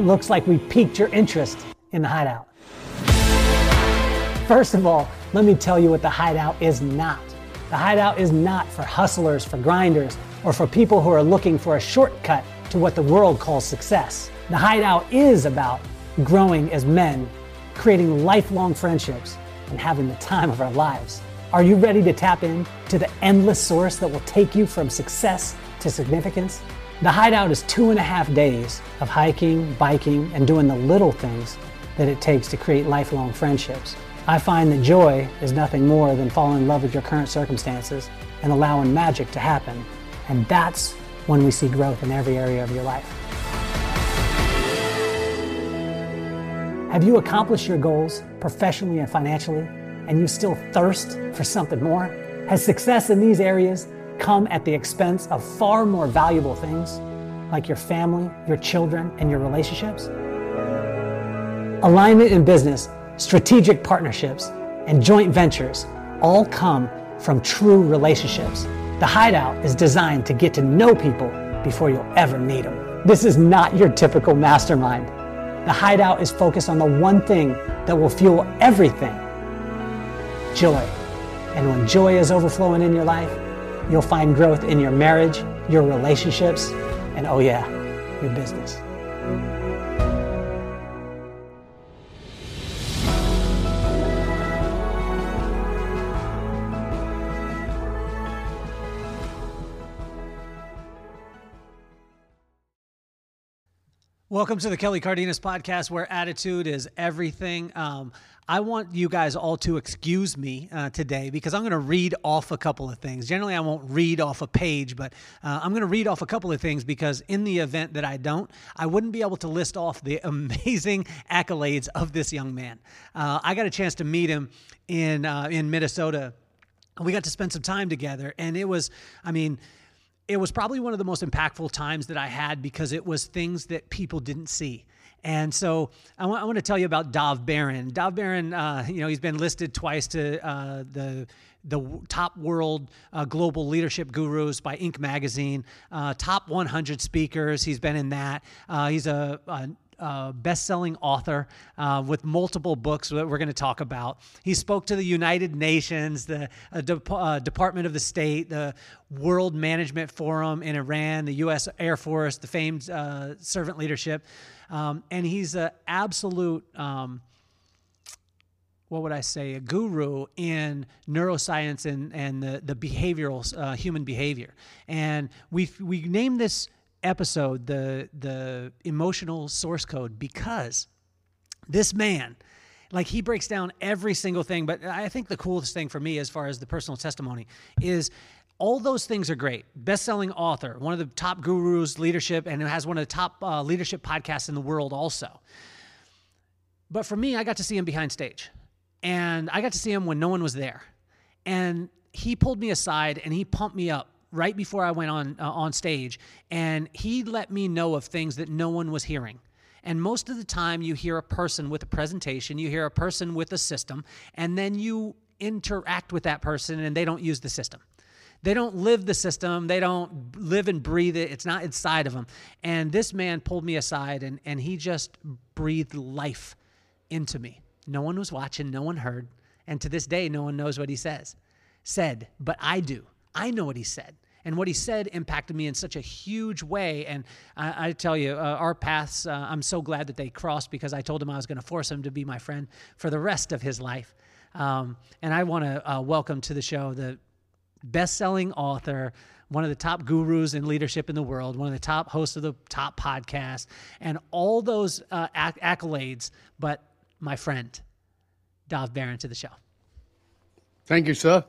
It looks like we piqued your interest in the hideout. First of all, let me tell you what the hideout is not. The hideout is not for hustlers, for grinders, or for people who are looking for a shortcut to what the world calls success. The hideout is about growing as men, creating lifelong friendships, and having the time of our lives. Are you ready to tap in to the endless source that will take you from success to significance? The hideout is two and a half days of hiking, biking, and doing the little things that it takes to create lifelong friendships. I find that joy is nothing more than falling in love with your current circumstances and allowing magic to happen. And that's when we see growth in every area of your life. Have you accomplished your goals professionally and financially, and you still thirst for something more? Has success in these areas come at the expense of far more valuable things, like your family, your children, and your relationships? Alignment in business, strategic partnerships, and joint ventures all come from true relationships. The Hideout is designed to get to know people before you'll ever meet them. This is not your typical mastermind. The Hideout is focused on the one thing that will fuel everything joy. And when joy is overflowing in your life, You'll find growth in your marriage, your relationships, and oh, yeah, your business. Welcome to the Kelly Cardenas podcast, where attitude is everything. Um, I want you guys all to excuse me uh, today because I'm going to read off a couple of things. Generally, I won't read off a page, but uh, I'm going to read off a couple of things because in the event that I don't, I wouldn't be able to list off the amazing accolades of this young man. Uh, I got a chance to meet him in uh, in Minnesota. We got to spend some time together, and it was, I mean, it was probably one of the most impactful times that I had because it was things that people didn't see. And so I want to tell you about Dov Baron. Dov Baron, uh, you know, he's been listed twice to uh, the the top world uh, global leadership gurus by Inc. magazine, uh, top 100 speakers. He's been in that. Uh, he's a, a uh, best-selling author uh, with multiple books that we're going to talk about. He spoke to the United Nations, the uh, De- Department of the State, the World Management Forum in Iran, the U.S. Air Force, the famed servant leadership. Um, and he's an absolute, um, what would I say, a guru in neuroscience and, and the, the behavioral, uh, human behavior. And we we named this episode the, the emotional source code because this man, like he breaks down every single thing. But I think the coolest thing for me, as far as the personal testimony, is all those things are great. Best-selling author, one of the top gurus, leadership, and has one of the top uh, leadership podcasts in the world, also. But for me, I got to see him behind stage, and I got to see him when no one was there, and he pulled me aside and he pumped me up right before I went on uh, on stage, and he let me know of things that no one was hearing. And most of the time, you hear a person with a presentation, you hear a person with a system, and then you interact with that person, and they don't use the system. They don't live the system. They don't live and breathe it. It's not inside of them. And this man pulled me aside and, and he just breathed life into me. No one was watching, no one heard. And to this day, no one knows what he says, said, but I do. I know what he said. And what he said impacted me in such a huge way. And I, I tell you, uh, our paths, uh, I'm so glad that they crossed because I told him I was going to force him to be my friend for the rest of his life. Um, and I want to uh, welcome to the show the best-selling author, one of the top gurus in leadership in the world, one of the top hosts of the top podcast, and all those uh, acc- accolades. But my friend, Dov Baron, to the show. Thank you, sir.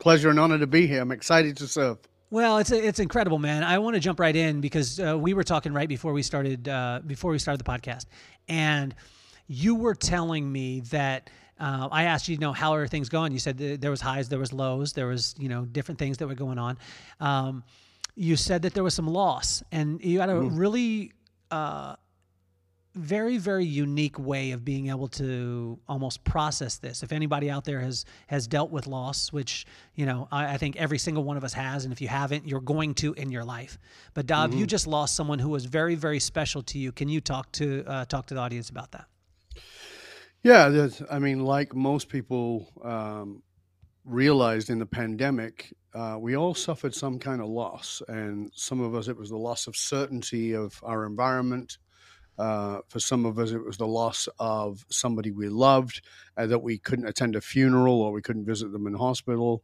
Pleasure and honor to be here. I'm excited to serve. Well, it's it's incredible, man. I want to jump right in because uh, we were talking right before we started uh, before we started the podcast, and you were telling me that uh, I asked you, you know, how are things going? You said there was highs, there was lows, there was, you know, different things that were going on. Um, you said that there was some loss, and you had a mm. really uh, very very unique way of being able to almost process this if anybody out there has has dealt with loss which you know i, I think every single one of us has and if you haven't you're going to in your life but Dov, you just lost someone who was very very special to you can you talk to uh, talk to the audience about that Yeah, I mean, like most people um, realized in the pandemic, uh, we all suffered some kind of loss. And some of us, it was the loss of certainty of our environment. Uh, for some of us, it was the loss of somebody we loved uh, that we couldn't attend a funeral or we couldn't visit them in hospital.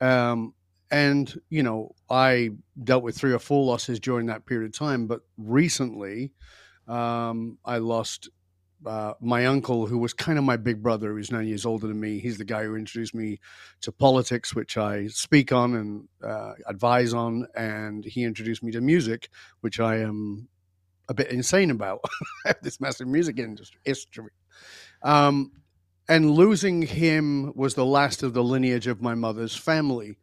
Um, and, you know, I dealt with three or four losses during that period of time. But recently, um, I lost uh, my uncle, who was kind of my big brother, who's nine years older than me. He's the guy who introduced me to politics, which I speak on and uh, advise on. And he introduced me to music, which I am a bit insane about. This massive music industry history. Um, and losing him was the last of the lineage of my mother's family.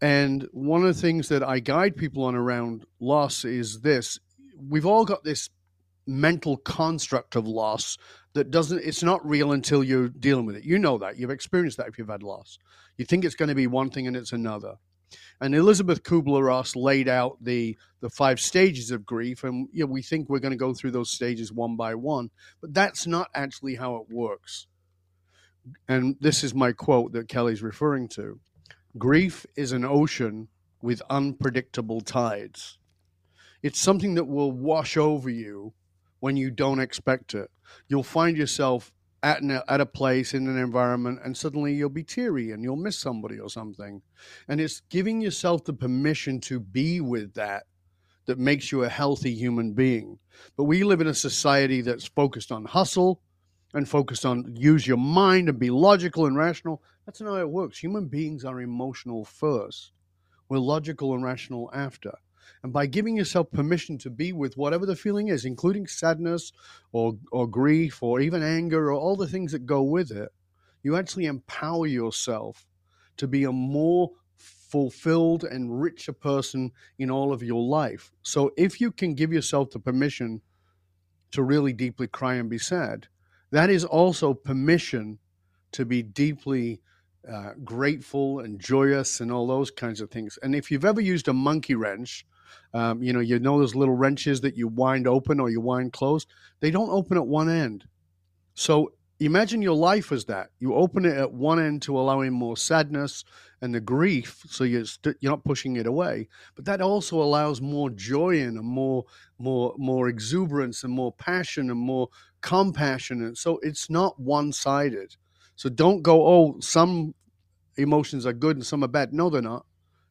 And one of the things that I guide people on around loss is this we've all got this mental construct of loss that doesn't it's not real until you're dealing with it you know that you've experienced that if you've had loss you think it's going to be one thing and it's another and elizabeth kubler-ross laid out the the five stages of grief and you know, we think we're going to go through those stages one by one but that's not actually how it works. And this is my quote that kelly's referring to. Grief is an ocean with unpredictable tides. It's something that will wash over you when you don't expect it. You'll find yourself at, an, at a place in an environment and suddenly you'll be teary and you'll miss somebody or something. And it's giving yourself the permission to be with that that makes you a healthy human being. But we live in a society that's focused on hustle and focused on use your mind and be logical and rational. That's not how it works. Human beings are emotional first. We're logical and rational after. And by giving yourself permission to be with whatever the feeling is, including sadness or, or grief or even anger or all the things that go with it, you actually empower yourself to be a more fulfilled and richer person in all of your life. So if you can give yourself the permission to really deeply cry and be sad, that is also permission to be deeply uh, grateful and joyous and all those kinds of things. And if you've ever used a monkey wrench, um, you know, you know those little wrenches that you wind open or you wind closed. They don't open at one end. So imagine your life as that. You open it at one end to allow in more sadness and the grief, so you're st- you're not pushing it away. But that also allows more joy in and more more more exuberance and more passion and more compassion. And so it's not one sided. So don't go, oh, some emotions are good and some are bad. No, they're not.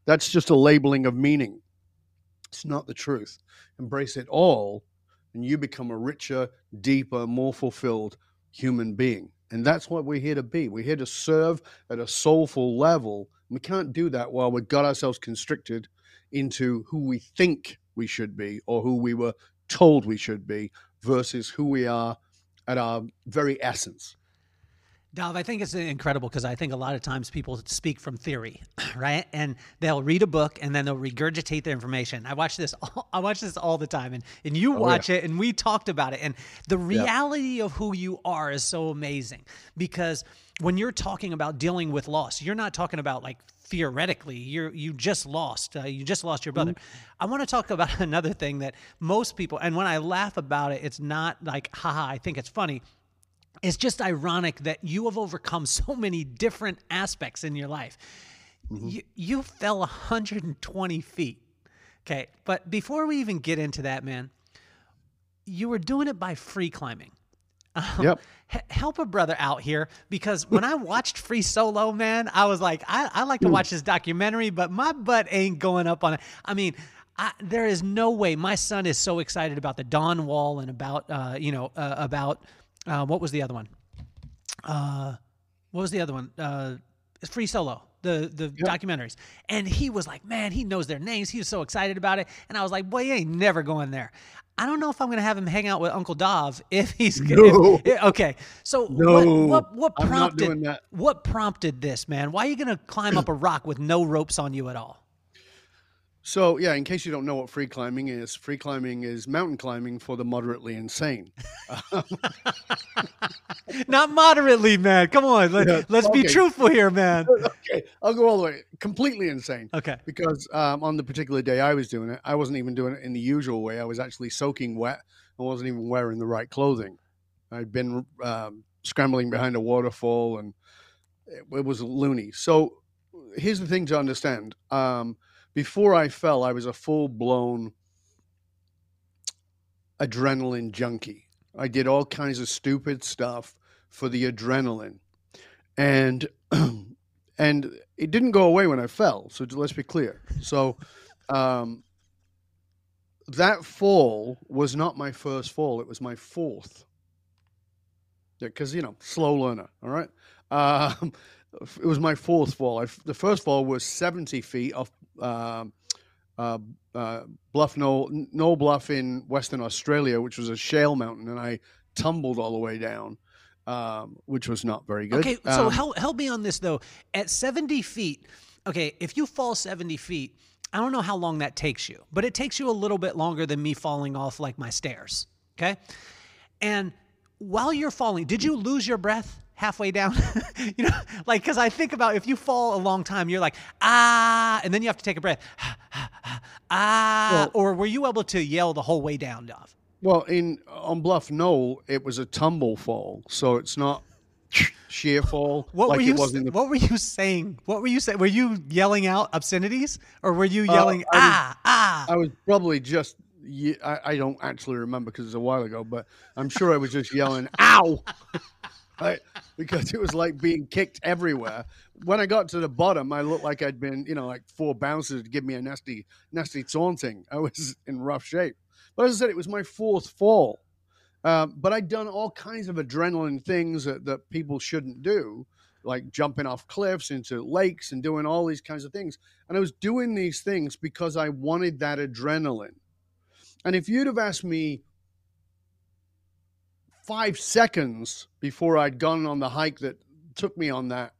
That's just a labeling of meaning. It's not the truth. Embrace it all, and you become a richer, deeper, more fulfilled human being. And that's what we're here to be. We're here to serve at a soulful level. We can't do that while we've got ourselves constricted into who we think we should be or who we were told we should be versus who we are at our very essence. Dov, I think it's incredible because I think a lot of times people speak from theory, right? And they'll read a book and then they'll regurgitate the information. I watch this. All, I watch this all the time, and and you watch oh, yeah. it, and we talked about it. And the reality yeah. of who you are is so amazing because when you're talking about dealing with loss, you're not talking about like theoretically you're you just lost uh, you just lost your brother mm-hmm. i want to talk about another thing that most people and when i laugh about it it's not like haha i think it's funny it's just ironic that you have overcome so many different aspects in your life. Mm-hmm. You, you fell 120 feet. Okay. But before we even get into that, man, you were doing it by free climbing. Um, yep. H- help a brother out here because when I watched Free Solo, man, I was like, I, I like to watch this documentary, but my butt ain't going up on it. I mean, I, there is no way. My son is so excited about the Dawn Wall and about, uh, you know, uh, about uh, what was the other one? Uh, what was the other one? Uh, Free Solo, the the yep. documentaries. And he was like, man, he knows their names. He was so excited about it. And I was like, boy, he ain't never going there. I don't know if I'm going to have him hang out with Uncle Dov if he's no. if, okay. So no, what, what, what prompted what prompted this, man? Why are you going to climb up a rock with no ropes on you at all? So, yeah, in case you don't know what free climbing is, free climbing is mountain climbing for the moderately insane. Not moderately, man. Come on. Let, Yeah, us be truthful here, man. okay, I'll go all the way. Completely insane. Okay. Because um, on the particular day I was doing it, I wasn't even doing it in the usual way. I was actually soaking wet and wasn't even wearing the right clothing. I'd been um, scrambling behind a waterfall and it, it was loony. So here's the thing to understand. Um, before I fell, I was a full blown adrenaline junkie. I did all kinds of stupid stuff for the adrenaline. And and it didn't go away when I fell. So let's be clear. So um, that fall was not my first fall; it was my fourth. Because you know, slow learner. All right. Um, it was my fourth fall. I, the first fall was seventy feet off um uh, uh, Bluff Knoll, Knoll Bluff in Western Australia, which was a shale mountain, and I tumbled all the way down, um, which was not very good. Okay, so Um, help help me on this though. At 70 feet, okay, if you fall 70 feet, I don't know how long that takes you, but it takes you a little bit longer than me falling off like my stairs. Okay, and while you're falling, did you lose your breath? Halfway down, you know, like because I think about if you fall a long time, you're like ah, and then you have to take a breath, ah, Well- or were you able to yell the whole way down, Dov? Well, in on Bluff Knoll, it was a tumble fall, so it's not sheer fall What like were you? it was in the. What were you saying? What were you saying? Were you yelling out obscenities, or were you yelling I was- ah ah? I was probably just. I, I don't actually remember because it's a while ago, but I'm sure I was just yelling "ow," right? Because it was like being kicked everywhere. When I got to the bottom, I looked like I'd been, you know, like four bouncers to give me a nasty, nasty taunting. I was in rough shape. But as I said, it was my fourth fall. Um, but I'd done all kinds of adrenaline things that, that people shouldn't do, like jumping off cliffs into lakes and doing all these kinds of things. And I was doing these things because I wanted that adrenaline. And if you'd have asked me five seconds before I'd gone on the hike that took me on that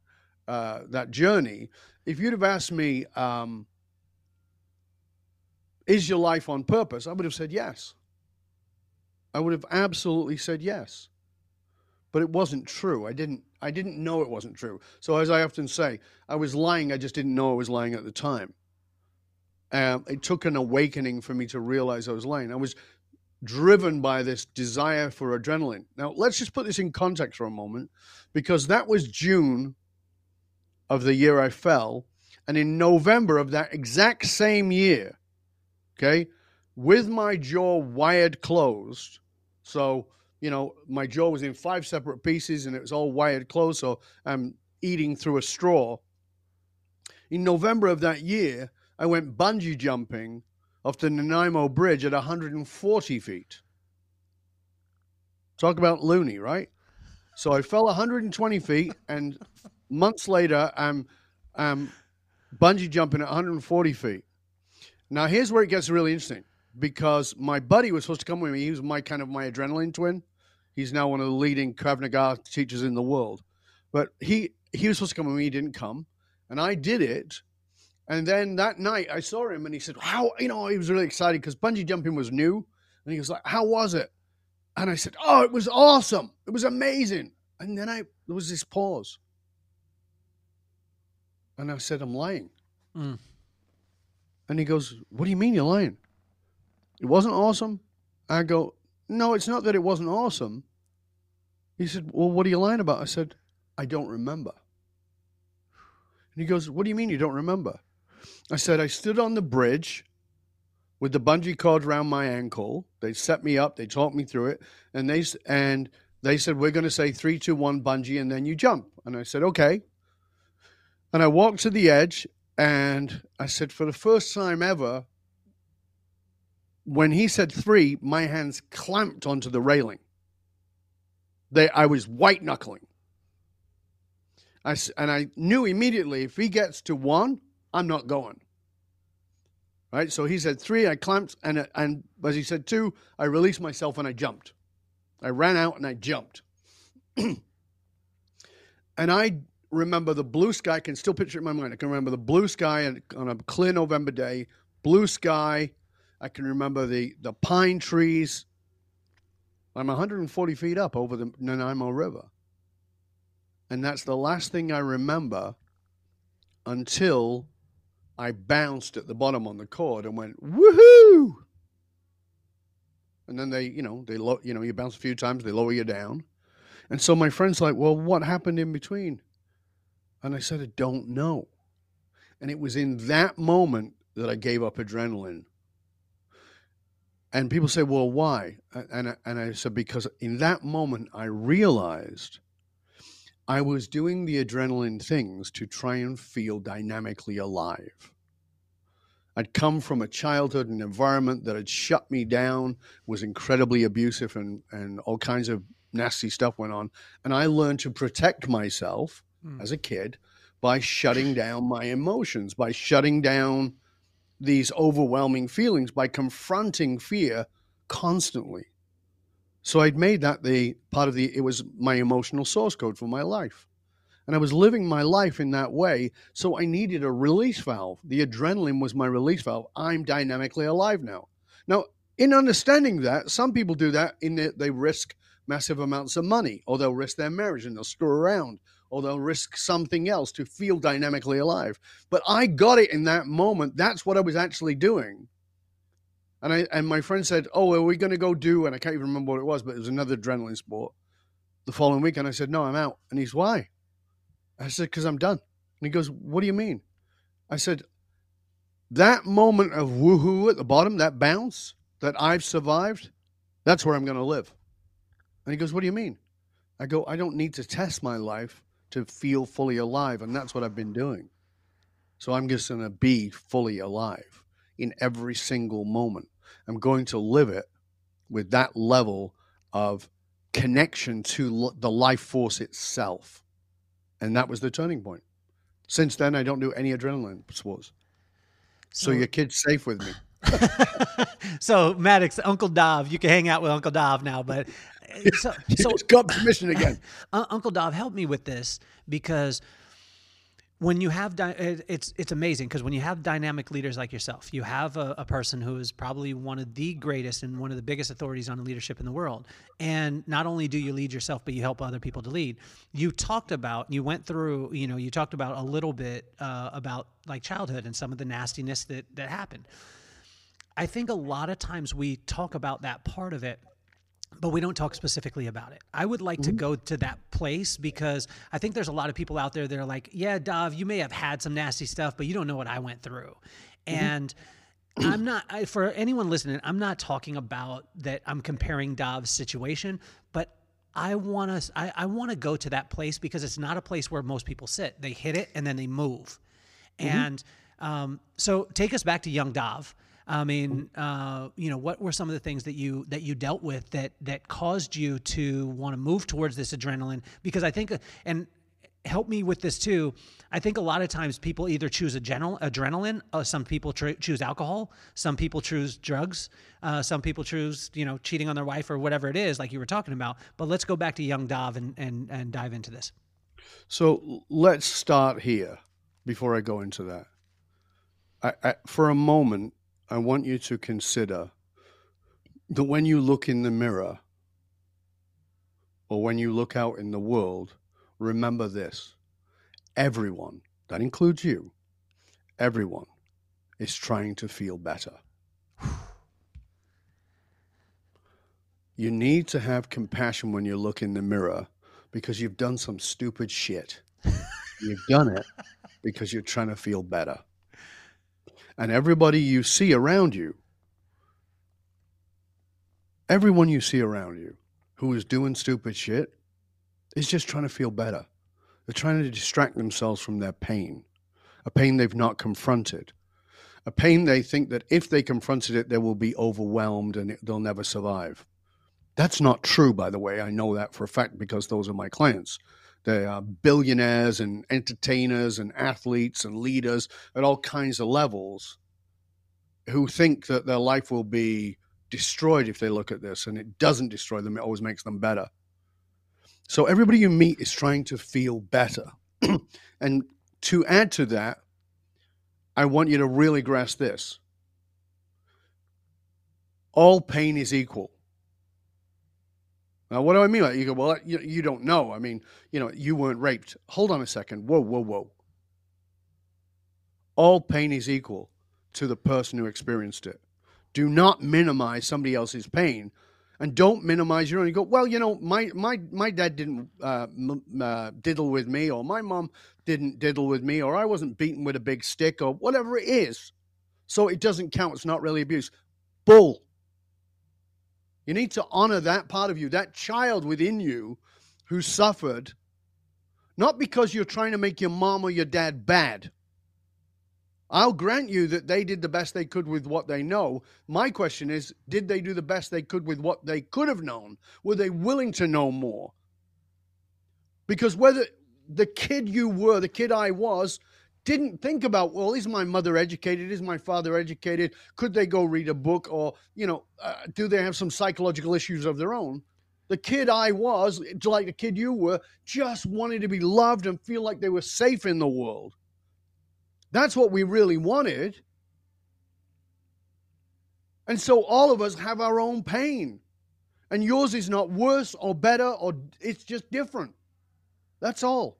uh, that journey, if you'd have asked me, um, "Is your life on purpose?" I would have said yes. I would have absolutely said yes. But it wasn't true. I didn't. I didn't know it wasn't true. So as I often say, I was lying. I just didn't know I was lying at the time. Um, it took an awakening for me to realize I was lying. I was driven by this desire for adrenaline. Now, let's just put this in context for a moment, because that was June of the year I fell. And in November of that exact same year, okay, with my jaw wired closed, so, you know, my jaw was in five separate pieces and it was all wired closed, so I'm eating through a straw. In November of that year, I went bungee jumping off the Nanaimo Bridge at 140 feet. Talk about loony, right? So I fell 120 feet, and months later, I'm, I'm bungee jumping at 140 feet. Now, here's where it gets really interesting because my buddy was supposed to come with me. He was my kind of my adrenaline twin. He's now one of the leading Krav Maga teachers in the world. But he he was supposed to come with me. He didn't come, and I did it. And then that night, I saw him, and he said, "How?" You know, he was really excited because bungee jumping was new, and he was like, "How was it?" And I said, "Oh, it was awesome. It was amazing." And then I there was this pause, and I said, "I'm lying." Mm. And he goes, "What do you mean you're lying? It wasn't awesome." I go, "No, it's not that it wasn't awesome." He said, "Well, what are you lying about?" I said, "I don't remember." And he goes, "What do you mean you don't remember?" I said, "I stood on the bridge with the bungee cord around my ankle. They set me up. They talked me through it, and they and they said we're going to say three, two, one, bungee, and then you jump." And I said, "Okay." And I walked to the edge, and I said, for the first time ever, when he said three, my hands clamped onto the railing. They, I was white knuckling. I, and I knew immediately if he gets to one, I'm not going. Right? So he said three, I clamped, and, and as he said two, I released myself and I jumped. I ran out and I jumped. and I remember the blue sky, I can still picture it in my mind. I can remember the blue sky on a clear November day, blue sky. I can remember the the pine trees. I'm 140 feet up over the Nanaimo River. And that's the last thing I remember until I bounced at the bottom on the cord and went, woohoo! And then they, you know, they, lo- you know, you bounce a few times, they lower you down. And so my friend's like, well, what happened in between? And I said, I don't know. And it was in that moment that I gave up adrenaline. And people say, well, why? And I, and I said, because in that moment, I realized I was doing the adrenaline things to try and feel dynamically alive. I'd come from a childhood and environment that had shut me down, was incredibly abusive, and, and all kinds of nasty stuff went on. And I learned to protect myself mm. as a kid by shutting down my emotions, by shutting down these overwhelming feelings by confronting fear constantly. So I'd made that the part of the, it was my emotional source code for my life. And I was living my life in that way. So I needed a release valve. The adrenaline was my release valve. I'm dynamically alive now. Now, in understanding that, some people do that in that they risk massive amounts of money, or they'll risk their marriage and they'll screw around, or they'll risk something else to feel dynamically alive. But I got it in that moment. That's what I was actually doing. And I and my friend said, "Oh, are we going to go do?" And I can't even remember what it was, but it was another adrenaline sport. The following week, and I said, "No, I'm out." And he's, "Why?" I said, "Because I'm done." And he goes, "What do you mean?" I said, "That moment of woohoo at the bottom, that bounce that I've survived, that's where I'm going to live." And he goes, "What do you mean?" I go, "I don't need to test my life to feel fully alive. And that's what I've been doing. So I'm just going to be fully alive in every single moment. I'm going to live it with that level of connection to the life force itself. And that was the turning point. Since then, I don't do any adrenaline sports. So, so your kid's safe with me. so Maddox, Uncle Dov, you can hang out with Uncle Dov now, but uh, so, so got permission again. Uncle Dov, help me with this because when you have di- it's it's amazing because when you have dynamic leaders like yourself, you have a, a, person who is probably one of the greatest and one of the biggest authorities on leadership in the world. And not only do you lead yourself, but you help other people to lead. You talked about, you went through, you know, you talked about a little bit uh, about like childhood and some of the nastiness that that happened. I think a lot of times we talk about that part of it but we don't talk specifically about it. I would like mm-hmm. to go to that place because I think there's a lot of people out there that are like, yeah, Dov, you may have had some nasty stuff, but you don't know what I went through. Mm-hmm. And I'm not, I, for anyone listening, I'm not talking about that I'm comparing Dov's situation, but I want to, I, I want to go to that place because it's not a place where most people sit. They hit it and then they move. Mm-hmm. And um, so take us back to young Dov. I mean, uh, you know, what were some of the things that you that you dealt with that that caused you to want to move towards this adrenaline? Because I think, and help me with this too. I think a lot of times people either choose adrenal, adrenaline, uh, some people tr- choose alcohol, some people choose drugs, uh, some people choose you know cheating on their wife or whatever it is, like you were talking about. But let's go back to young Dov and and and dive into this. So let's start here before I go into that. I, I, for a moment, I want you to consider that when you look in the mirror or when you look out in the world, remember this everyone, that includes you, everyone is trying to feel better. You need to have compassion when you look in the mirror because you've done some stupid shit. you've done it because you're trying to feel better and everybody you see around you, everyone you see around you who is doing stupid shit is just trying to feel better. They're trying to distract themselves from their pain, a pain they've not confronted, a pain they think that if they confronted it, they will be overwhelmed and they'll never survive. That's not true, by the way. I know that for a fact because those are my clients. They are uh, billionaires and entertainers and athletes and leaders at all kinds of levels who think that their life will be destroyed if they look at this, and it doesn't destroy them, it always makes them better. So everybody you meet is trying to feel better. and to add to that, I want you to really grasp this. all pain is equal. Now, what do I mean by that? You go, well, you, you don't know. I mean, you know, you weren't raped. Hold on a second. Whoa, whoa, whoa. All pain is equal to the person who experienced it. Do not minimize somebody else's pain and don't minimize your own. You go, well, you know, my my my dad didn't uh, uh, diddle with me, or my mom didn't diddle with me, or I wasn't beaten with a big stick, or whatever it is. So it doesn't count. It's not really abuse. Bull. You need to honor that part of you, that child within you who suffered, not because you're trying to make your mom or your dad bad. I'll grant you that they did the best they could with what they know. My question is did they do the best they could with what they could have known? Were they willing to know more? Because whether the kid you were, the kid I was, didn't think about, well, is my mother educated? Is my father educated? Could they go read a book? Or, you know, uh, do they have some psychological issues of their own? The kid I was, like the kid you were, just wanted to be loved and feel like they were safe in the world. That's what we really wanted. And so all of us have our own pain. And yours is not worse or better, or it's just different. That's all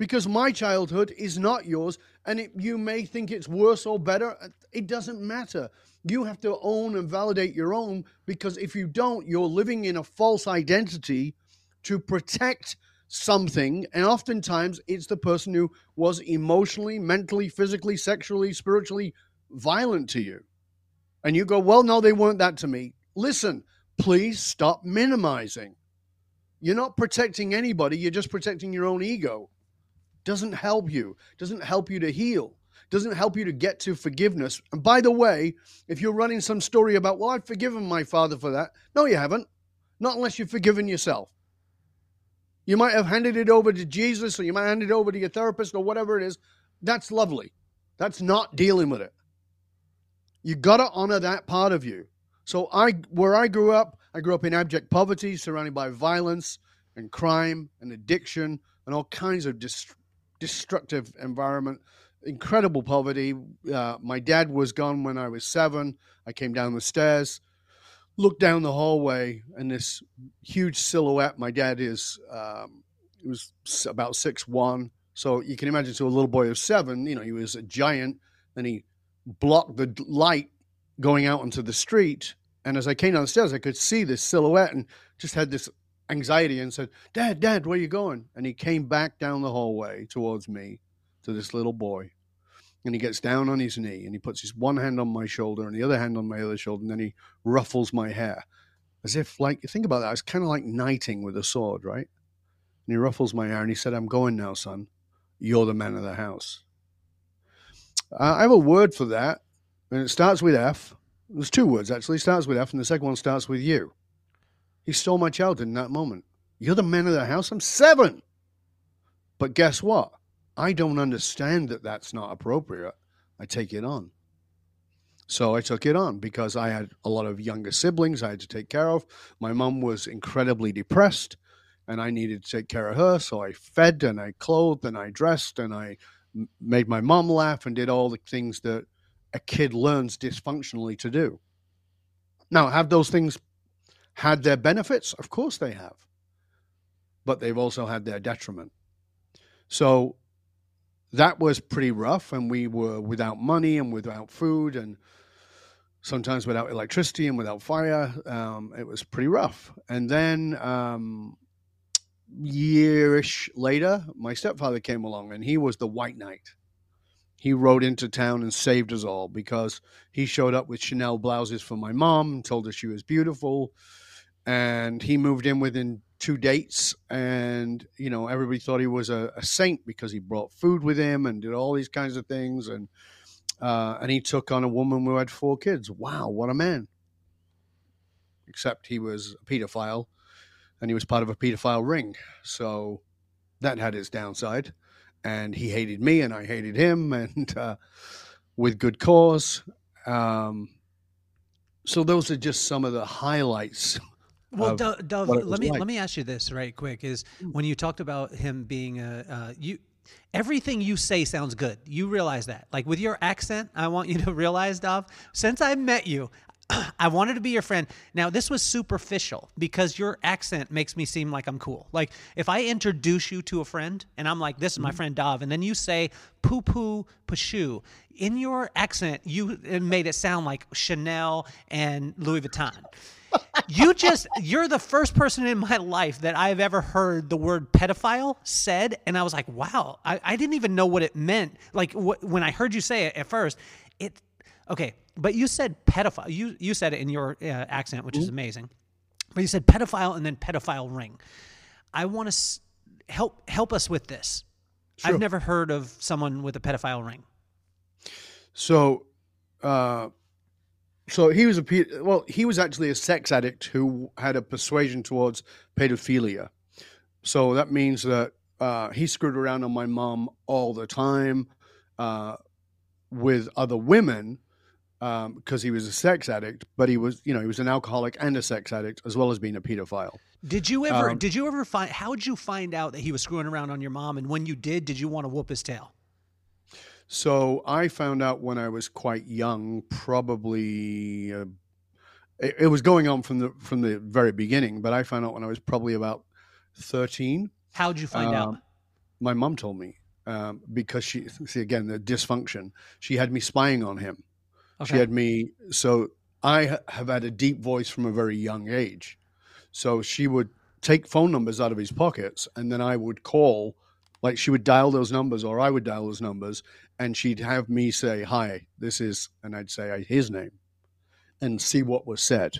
because my childhood is not yours and it, you may think it's worse or better. It doesn't matter. You have to own and validate your own because if you don't you're living in a false identity to protect something and oftentimes it's the person who was emotionally mentally physically sexually spiritually violent to you. And you go well no they weren't that to me. Listen please stop minimizing. You're not protecting anybody you're just protecting your own ego doesn't help you, doesn't help you to heal, doesn't help you to get to forgiveness. And by the way, if you're running some story about, well, I've forgiven my father for that, no, you haven't. Not unless you've forgiven yourself. You might have handed it over to Jesus or you might hand it over to your therapist or whatever it is. That's lovely. That's not dealing with it. You got to honor that part of you. So I where I grew up, I grew up in abject poverty, surrounded by violence and crime and addiction and all kinds of dist- destructive environment, incredible poverty. Uh, my dad was gone when I was seven. I came down the stairs, looked down the hallway, and this huge silhouette. My dad is um, he was about six one, so you can imagine to a little boy of seven, you know, he was a giant, and he blocked the light going out onto the street. And as I came down the stairs, I could see this silhouette and just had this anxiety and said, Dad, Dad, where you going? And he came back down the hallway towards me to this little boy. And he gets down on his knee and he puts his one hand on my shoulder and the other hand on my other shoulder. And then he ruffles my hair as if, like, think about that. It's kind of like knighting with a sword, right? And he ruffles my hair and he said, I'm going now, son. You're the man of the house. Uh, I have a word for that. And it starts with F. There's two words actually. It starts with F, and the second one starts with you. He stole my child in that moment. You're the man of the house. I'm seven. But guess what? I don't understand that that's not appropriate. I take it on. So I took it on because I had a lot of younger siblings I had to take care of. My mom was incredibly depressed and I needed to take care of her. So I fed and I clothed and I dressed and I made my mom laugh and did all the things that a kid learns dysfunctionally to do. Now, have those things had their benefits? Of course they have. But they've also had their detriment. So that was pretty rough. And we were without money and without food and sometimes without electricity and without fire. Um, it was pretty rough. And then, um, yearish later, my stepfather came along and he was the white knight. He rode into town and saved us all because he showed up with Chanel blouses for my mom and told her she was beautiful and he moved in within two dates and you know everybody thought he was a, a, saint because he brought food with him and did all these kinds of things and uh, and he took on a woman who had four kids. Wow what a man. Except he was a pedophile and he was part of a pedophile ring. So that had its downside and he hated me and i hated him and uh, with good cause. Um, so those are just some of the highlights well, Dov, Dov let me like. let me ask you this right quick: is mm. when you talked about him being a uh, you, everything you say sounds good. You realize that, like with your accent, I want you to realize, Dov. Since I met you, I wanted to be your friend. Now, this was superficial because your accent makes me seem like I'm cool. Like, if I introduce you to a friend and I'm like, this is my friend Dov, and then you say poo poo pashu, in your accent, you made it sound like Chanel and Louis Vuitton. You just, you're the first person in my life that I've ever heard the word pedophile said. And I was like, wow, I, I didn't even know what it meant. Like, wh- when I heard you say it at first, it, okay, but you said pedophile. You you said it in your uh, accent, which is amazing. But you said pedophile and then pedophile ring. I want to s- help help us with this. Sure. I've never heard of someone with a pedophile ring. So, uh, so he was a well, he was actually a sex addict who had a persuasion towards pedophilia. So that means that uh, he screwed around on my mom all the time uh, with other women because he was a sex addict. But he was, you know, he was an alcoholic and a sex addict as well as being a pedophile. Did you ever Um, did you ever find how did you find out that he was screwing around on your mom and when you did did you want to whoop his tail? So I found out when I was quite young, probably uh, it, it was going on from the from the very beginning, but I found out when I was probably about thirteen. How'd you find out? Um, My mom told me um, because she see again the dysfunction. She had me spying on him. She had me. So I have had a deep voice from a very young age. So she would take phone numbers out of his pockets, and then I would call. Like she would dial those numbers, or I would dial those numbers, and she'd have me say, "Hi, this is," and I'd say his name, and see what was said.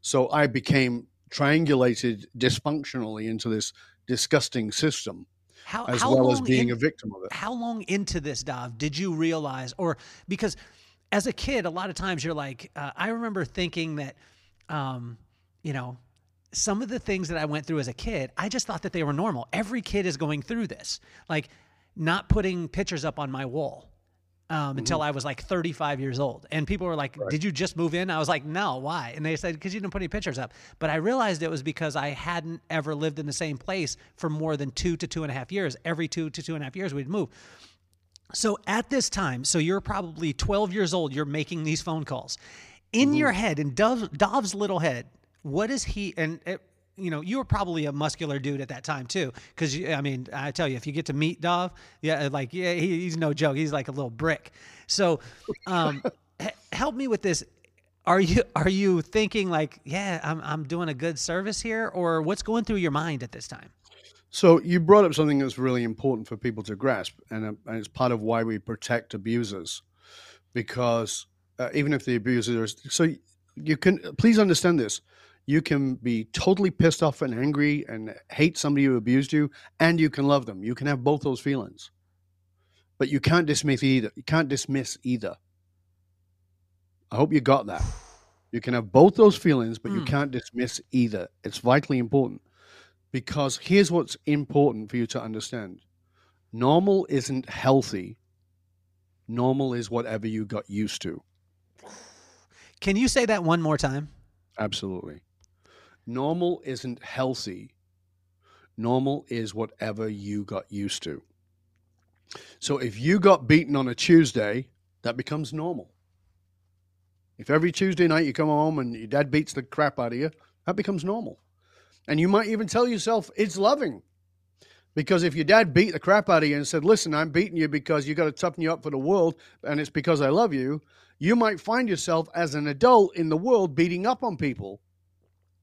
So I became triangulated dysfunctionally into this disgusting system, How as how well as being in- a victim of it. how long into this Dov did you realize or because as a kid a lot of times you're like uh, i remember thinking that um, you know some of the things that i went through as a kid i just thought that they were normal every kid is going through this like not putting pictures up on my wall um, until I was like 35 years old. And people were like, Did you just move in? I was like, No, why? And they said, Because you didn't put any pictures up. But I realized it was because I hadn't ever lived in the same place for more than two to two and a half years. Every two to two and a half years, we'd move. So at this time, so you're probably 12 years old, you're making these phone calls. In your head, in Dov, Dov's little head, what is he, and it, you know, you were probably a muscular dude at that time too. Cause I mean, I tell you, if you get to meet Dov, yeah, like, yeah, he, he's no joke. He's like a little brick. So, um, h- help me with this. Are you, are you thinking like, yeah, I'm, I'm doing a good service here or what's going through your mind at this time? So you brought up something that's really important for people to grasp, and, uh, and it's part of why we protect abusers, because uh, even if the abuser is so, you can please understand this: you can be totally pissed off and angry and hate somebody who abused you, and you can love them. You can have both those feelings, but you can't dismiss either. You can't dismiss either. I hope you got that. You can have both those feelings, but you Mm. can't dismiss either. It's vitally important because here's what's important for you to understand normal isn't healthy, normal is whatever you got used to. Can you say that one more time? Absolutely. Normal isn't healthy, normal is whatever you got used to. So if you got beaten on a Tuesday, that becomes normal. If every Tuesday night you come home and your dad beats the crap out of you, that becomes normal. And you might even tell yourself it's loving. Because if your dad beat the crap out of you and said, Listen, I'm beating you because you got to toughen you up for the world and it's because I love you, you might find yourself as an adult in the world beating up on people.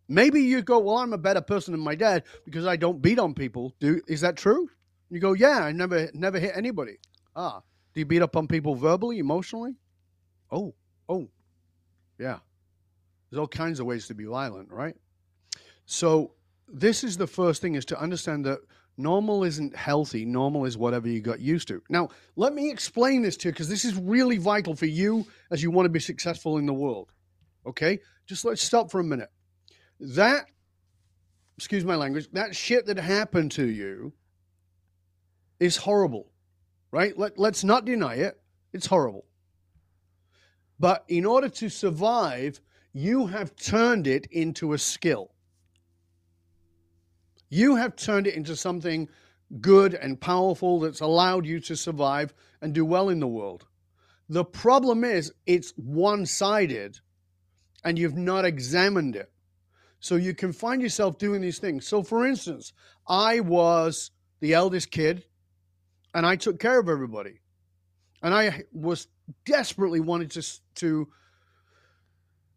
Maybe you go, Well, I'm a better person than my dad because I don't beat on people. Do is that true? You go, Yeah, I never never hit anybody. Ah. Do you beat up on people verbally, emotionally? Oh, oh, yeah. There's all kinds of ways to be violent, right? So this is the first thing is to understand that normal isn't healthy. Normal is whatever you got used to. Now, let me explain this to you because this is really vital for you as you want to be successful in the world. Okay? Just let's stop for a minute. That, excuse my language, that shit that happened to you is horrible, right? Let, let's not deny it. It's horrible. But in order to survive, you have turned it into a skill. You have turned it into something good and powerful that's allowed you to survive and do well in the world. The problem is it's one sided and you've not examined it. So you can find yourself doing these things. So, for instance, I was the eldest kid and I took care of everybody. And I was desperately wanted to, to,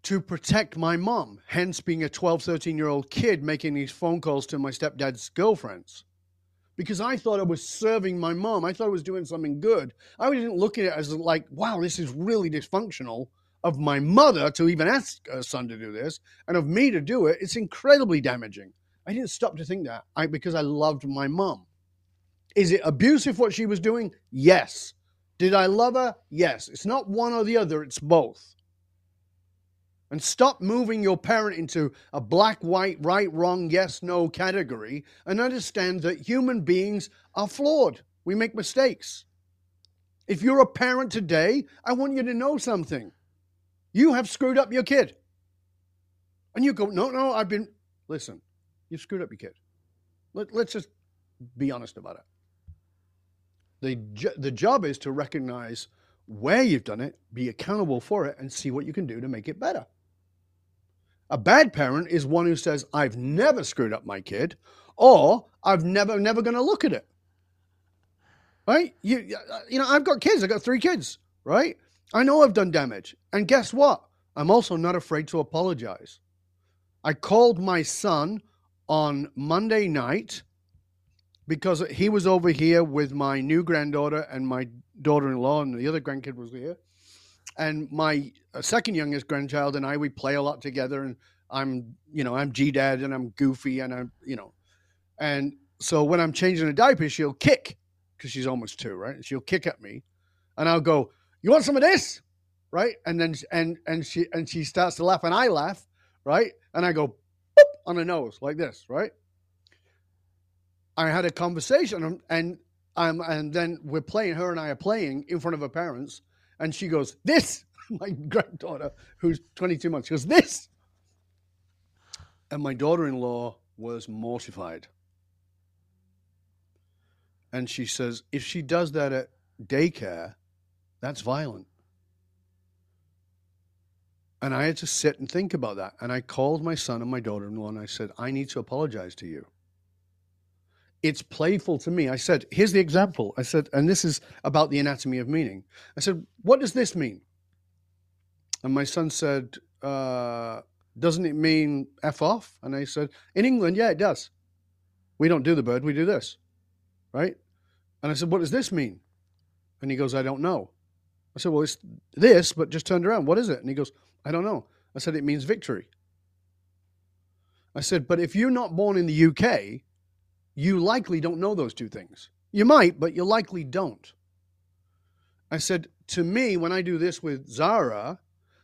to protect my mom, hence being a 12, 13 year old kid making these phone calls to my stepdad's girlfriends because I thought I was serving my mom. I thought I was doing something good. I wasn't looking at it as like, wow, this is really dysfunctional of my mother to even ask her son to do this and of me to do it. It's incredibly damaging. I didn't stop to think that I, because I loved my mom. Is it abusive what she was doing? Yes. Did I love her? Yes. It's not one or the other, it's both. And stop moving your parent into a black, white, right, wrong, yes, no category and understand that human beings are flawed. We make mistakes. If you're a parent today, I want you to know something. You have screwed up your kid. And you go, no, no, I've been, listen, you've screwed up your kid. Let, let's just be honest about it. The, the job is to recognize where you've done it, be accountable for it, and see what you can do to make it better. A bad parent is one who says, I've never screwed up my kid, or I've never, never going to look at it. Right? You, you know, I've got kids. I've got three kids, right? I know I've done damage. And guess what? I'm also not afraid to apologize. I called my son on Monday night because he was over here with my new granddaughter and my daughter in law, and the other grandkid was here and my uh, second youngest grandchild and I we play a lot together and I'm you know I'm G dad and I'm goofy and I'm you know and so when I'm changing a diaper she'll kick because she's almost two right she'll kick at me and I'll go you want some of this? Right? And then and and she and she starts to laugh and I laugh right? And I go on the nose like this right? I had a conversation and I'm and then we're playing her and I are playing in front of her parents and she goes, This, my granddaughter, who's 22 months, she goes, This. And my daughter in law was mortified. And she says, If she does that at daycare, that's violent. And I had to sit and think about that. And I called my son and my daughter in law and I said, I need to apologize to you it's playful to me. I said, here's the example. I said, and this is about the anatomy of meaning. I said, what does this mean? And my son said, uh, doesn't it mean F off? And I said, in England, yeah, it does. We don't do the bird, we do this. Right? And I said, what does this mean? And he goes, I don't know. I said, well, it's this, but just turned around. What is it? And he goes, I don't know. I said, it means victory. I said, but if you're not born in the UK, you likely don't know those two things. You might, but you likely don't. I said, to me, when I do this with Zara,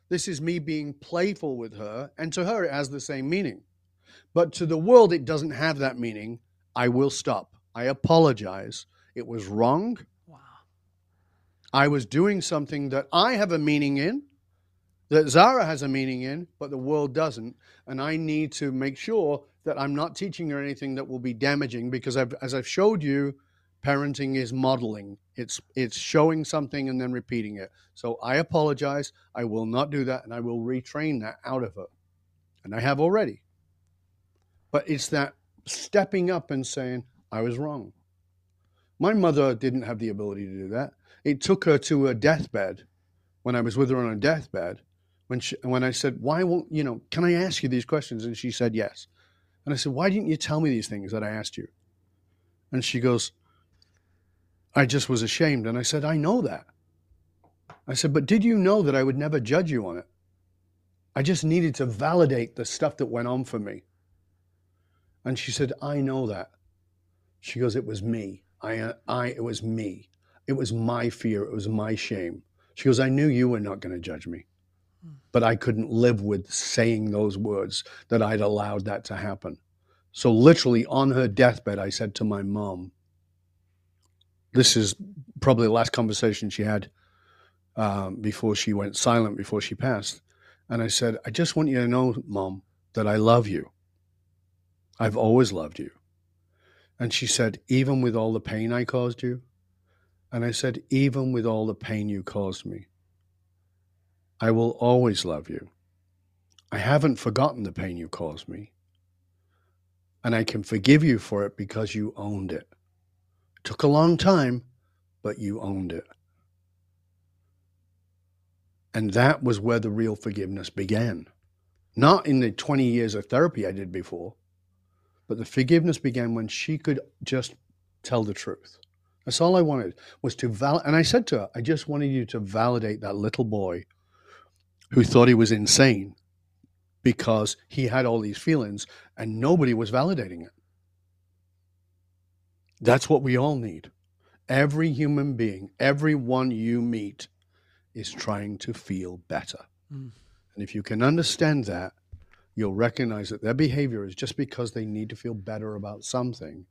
this is me being playful with her, and to her, it has the same meaning. But to the world, it doesn't have that meaning. I will stop. I apologize. It was wrong. I was doing something that I have a meaning in, that Zara has a meaning in, but the world doesn't. And I need to make sure that I'm not teaching her anything that will be damaging because I've, as I've showed you, parenting is modeling. It's it's showing something and then repeating it. So I apologize. I will not do that, and I will retrain that out of her, and I have already. But it's that stepping up and saying I was wrong. My mother didn't have the ability to do that. It took her to her deathbed when I was with her on her deathbed. When she, when I said, "Why won't you know? Can I ask you these questions?" and she said yes. And I said, Why didn't you tell me these things that I asked you? And she goes, I just was ashamed. And I said, I know that. I said, But did you know that I would never judge you on it? I just needed to validate the stuff that went on for me. And she said, I know that. She goes, It was me. I, I, it was me. It was my fear. It was my shame. She goes, I knew you were not going to judge me but I couldn't live with saying those words that I'd allowed that to happen. So, literally, on her deathbed, I said to my mom, This is probably the last conversation she had um, before she went silent, before she passed. And I said, I just want you to know, mom, that I love you. I've always loved you. And she said, Even with all the pain I caused you? And I said, Even with all the pain you caused me. I will always love you. I haven't forgotten the pain you caused me. And I can forgive you for it because you owned it. it took a long time, but you owned it. And that was where the real forgiveness began. Not in the 20 years of therapy I did before, but the forgiveness began when she could just tell the truth. That's all I wanted was to validate. And I said to her, I just wanted you to validate that little boy who thought he was insane because he had all these feelings and nobody was validating it. That's what we all need. Every human being, everyone you meet is trying to feel better. Mm. And if you can understand that, you'll recognize that their behavior is just because they need to feel better about something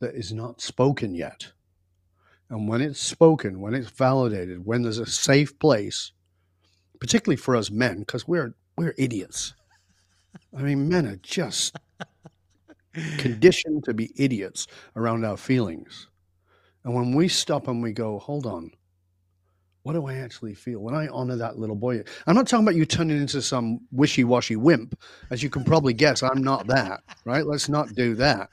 that is not spoken yet. And when it's spoken, when it's validated, when there's a safe place, particularly for us men, because we're we're idiots. I mean, men are just conditioned to be idiots around our feelings. And when we stop and we go, hold on, what do I actually feel when I honor that little boy? I'm not talking about you turning into some wishy washy wimp. As you can probably guess, I'm not that, right? Let's not do that,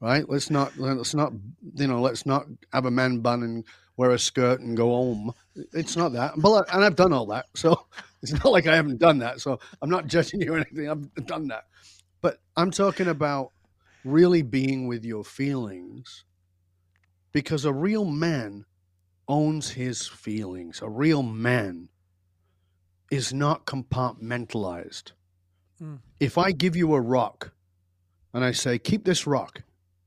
right? Let's not, let's not, you know, let's not have a man bun and wear a skirt and go home. It's not that. But, and I've done all that. So it's not like I haven't done that. So I'm not judging you or anything. I've done that. But I'm talking about really being with your feelings because a real man owns his feelings. A real man is not compartmentalized. Mm. If I give you a rock and I say, keep this rock,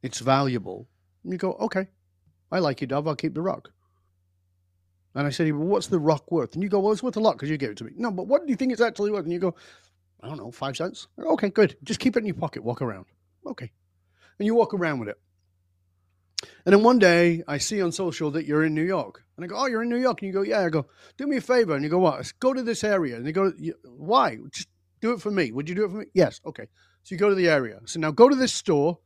it's valuable, and you go, okay, I like you, Dov, I'll keep the rock. And I said, well, what's the rock worth? And you go, well, it's worth a lot because you gave it to me. No, but what do you think it's actually worth? And you go, I don't know, five cents. Okay, good. Just keep it in your pocket, walk around. Okay. And you walk around with it. And then one day I see on social that you're in New York. And I go, Oh, you're in New York? And you go, Yeah. I go, Do me a favor. And you go, What? Go to this area. And they go, Why? Just do it for me. Would you do it for me? Yes. Okay. So you go to the area. So now go to this store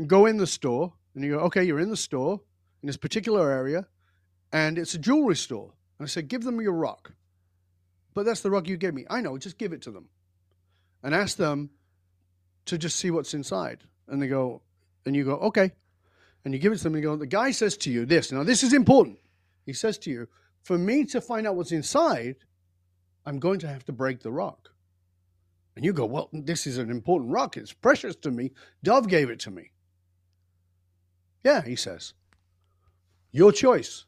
and go in the store. And you go, Okay, you're in the store in this particular area. And it's a jewelry store. And I said, Give them your rock. But that's the rock you gave me. I know. Just give it to them. And ask them to just see what's inside. And they go, And you go, Okay and you give it to them and you go, the guy says to you this. Now, this is important. He says to you, for me to find out what's inside, I'm going to have to break the rock. And you go, well, this is an important rock. It's precious to me. Dov gave it to me. Yeah, he says. Your choice.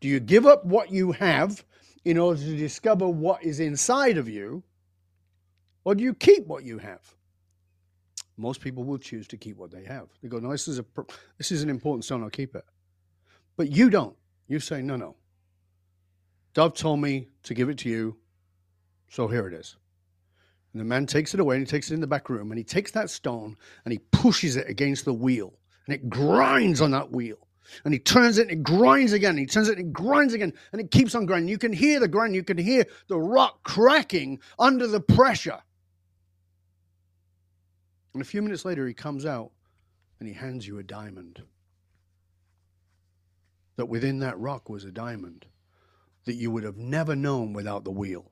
Do you give up what you have in order to discover what is inside of you? Or do you keep what you have? Most people will choose to keep what they have. They go, no, this is a this is an important stone. I'll keep it. But you don't. You say, no, no. Dov told me to give it to you, so here it is. And the man takes it away and he takes it in the back room and he takes that stone and he pushes it against the wheel and it grinds on that wheel. And he turns it and it grinds again. He turns it and it grinds again. And it keeps on grinding. You can hear the grind. You can hear the rock cracking under the pressure. And a few minutes later, he comes out and he hands you a diamond. That within that rock was a diamond that you would have never known without the wheel.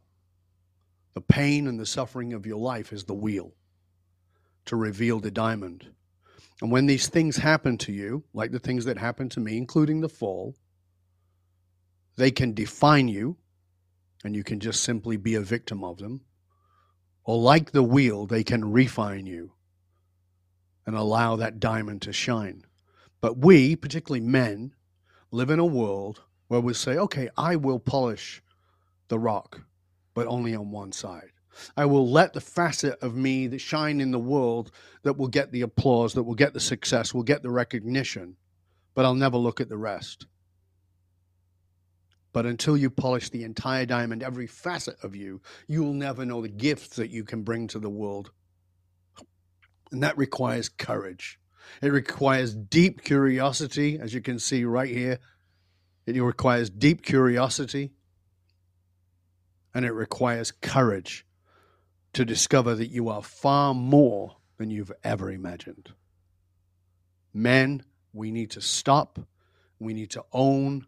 The pain and the suffering of your life is the wheel to reveal the diamond. And when these things happen to you, like the things that happened to me, including the fall, they can define you, and you can just simply be a victim of them. Or, like the wheel, they can refine you and allow that diamond to shine. But we, particularly men, live in a world where we say, okay, I will polish the rock, but only on one side. I will let the facet of me that shine in the world that will get the applause, that will get the success, will get the recognition, but I'll never look at the rest. But until you polish the entire diamond, every facet of you, you will never know the gifts that you can bring to the world and that requires courage. It requires deep curiosity, as you can see right here. It requires deep curiosity. And it requires courage to discover that you are far more than you've ever imagined. Men, we need to stop. We need to own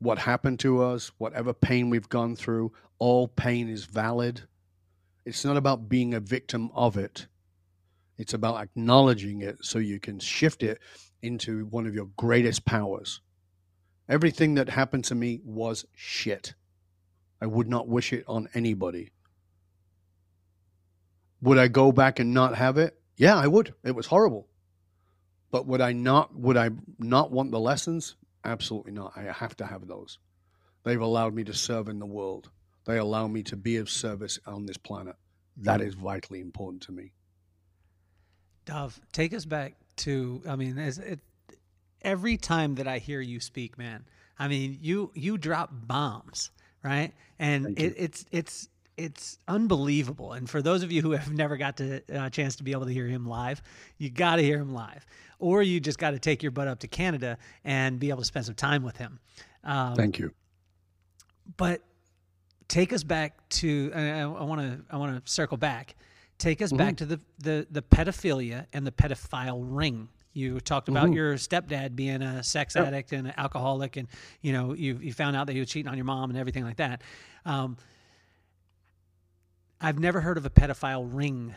what happened to us, whatever pain we've gone through. All pain is valid. It's not about being a victim of it. It's about acknowledging it so you can shift it into one of your greatest powers. Everything that happened to me was shit. I would not wish it on anybody. Would I go back and not have it? Yeah, I would. It was horrible. But would I not would I not want the lessons? Absolutely not. I have to have those. They've allowed me to serve in the world. They allow me to be of service on this planet. That is vitally important to me. Dov, take us back to I mean, it, every time that I hear you speak, man, I mean, you you drop bombs, right? And it, it's it's it's unbelievable. And for those of you who have never got to a uh, chance to be able to hear him live, you got to hear him live, or you just got to take your butt up to Canada and be able to spend some time with him. Um, Thank you. But take us back to. I want to. I want to circle back. Take us mm-hmm. back to the, the the pedophilia and the pedophile ring. You talked about mm-hmm. your stepdad being a sex yep. addict and an alcoholic, and you know you you found out that he was cheating on your mom and everything like that. Um, I've never heard of a pedophile ring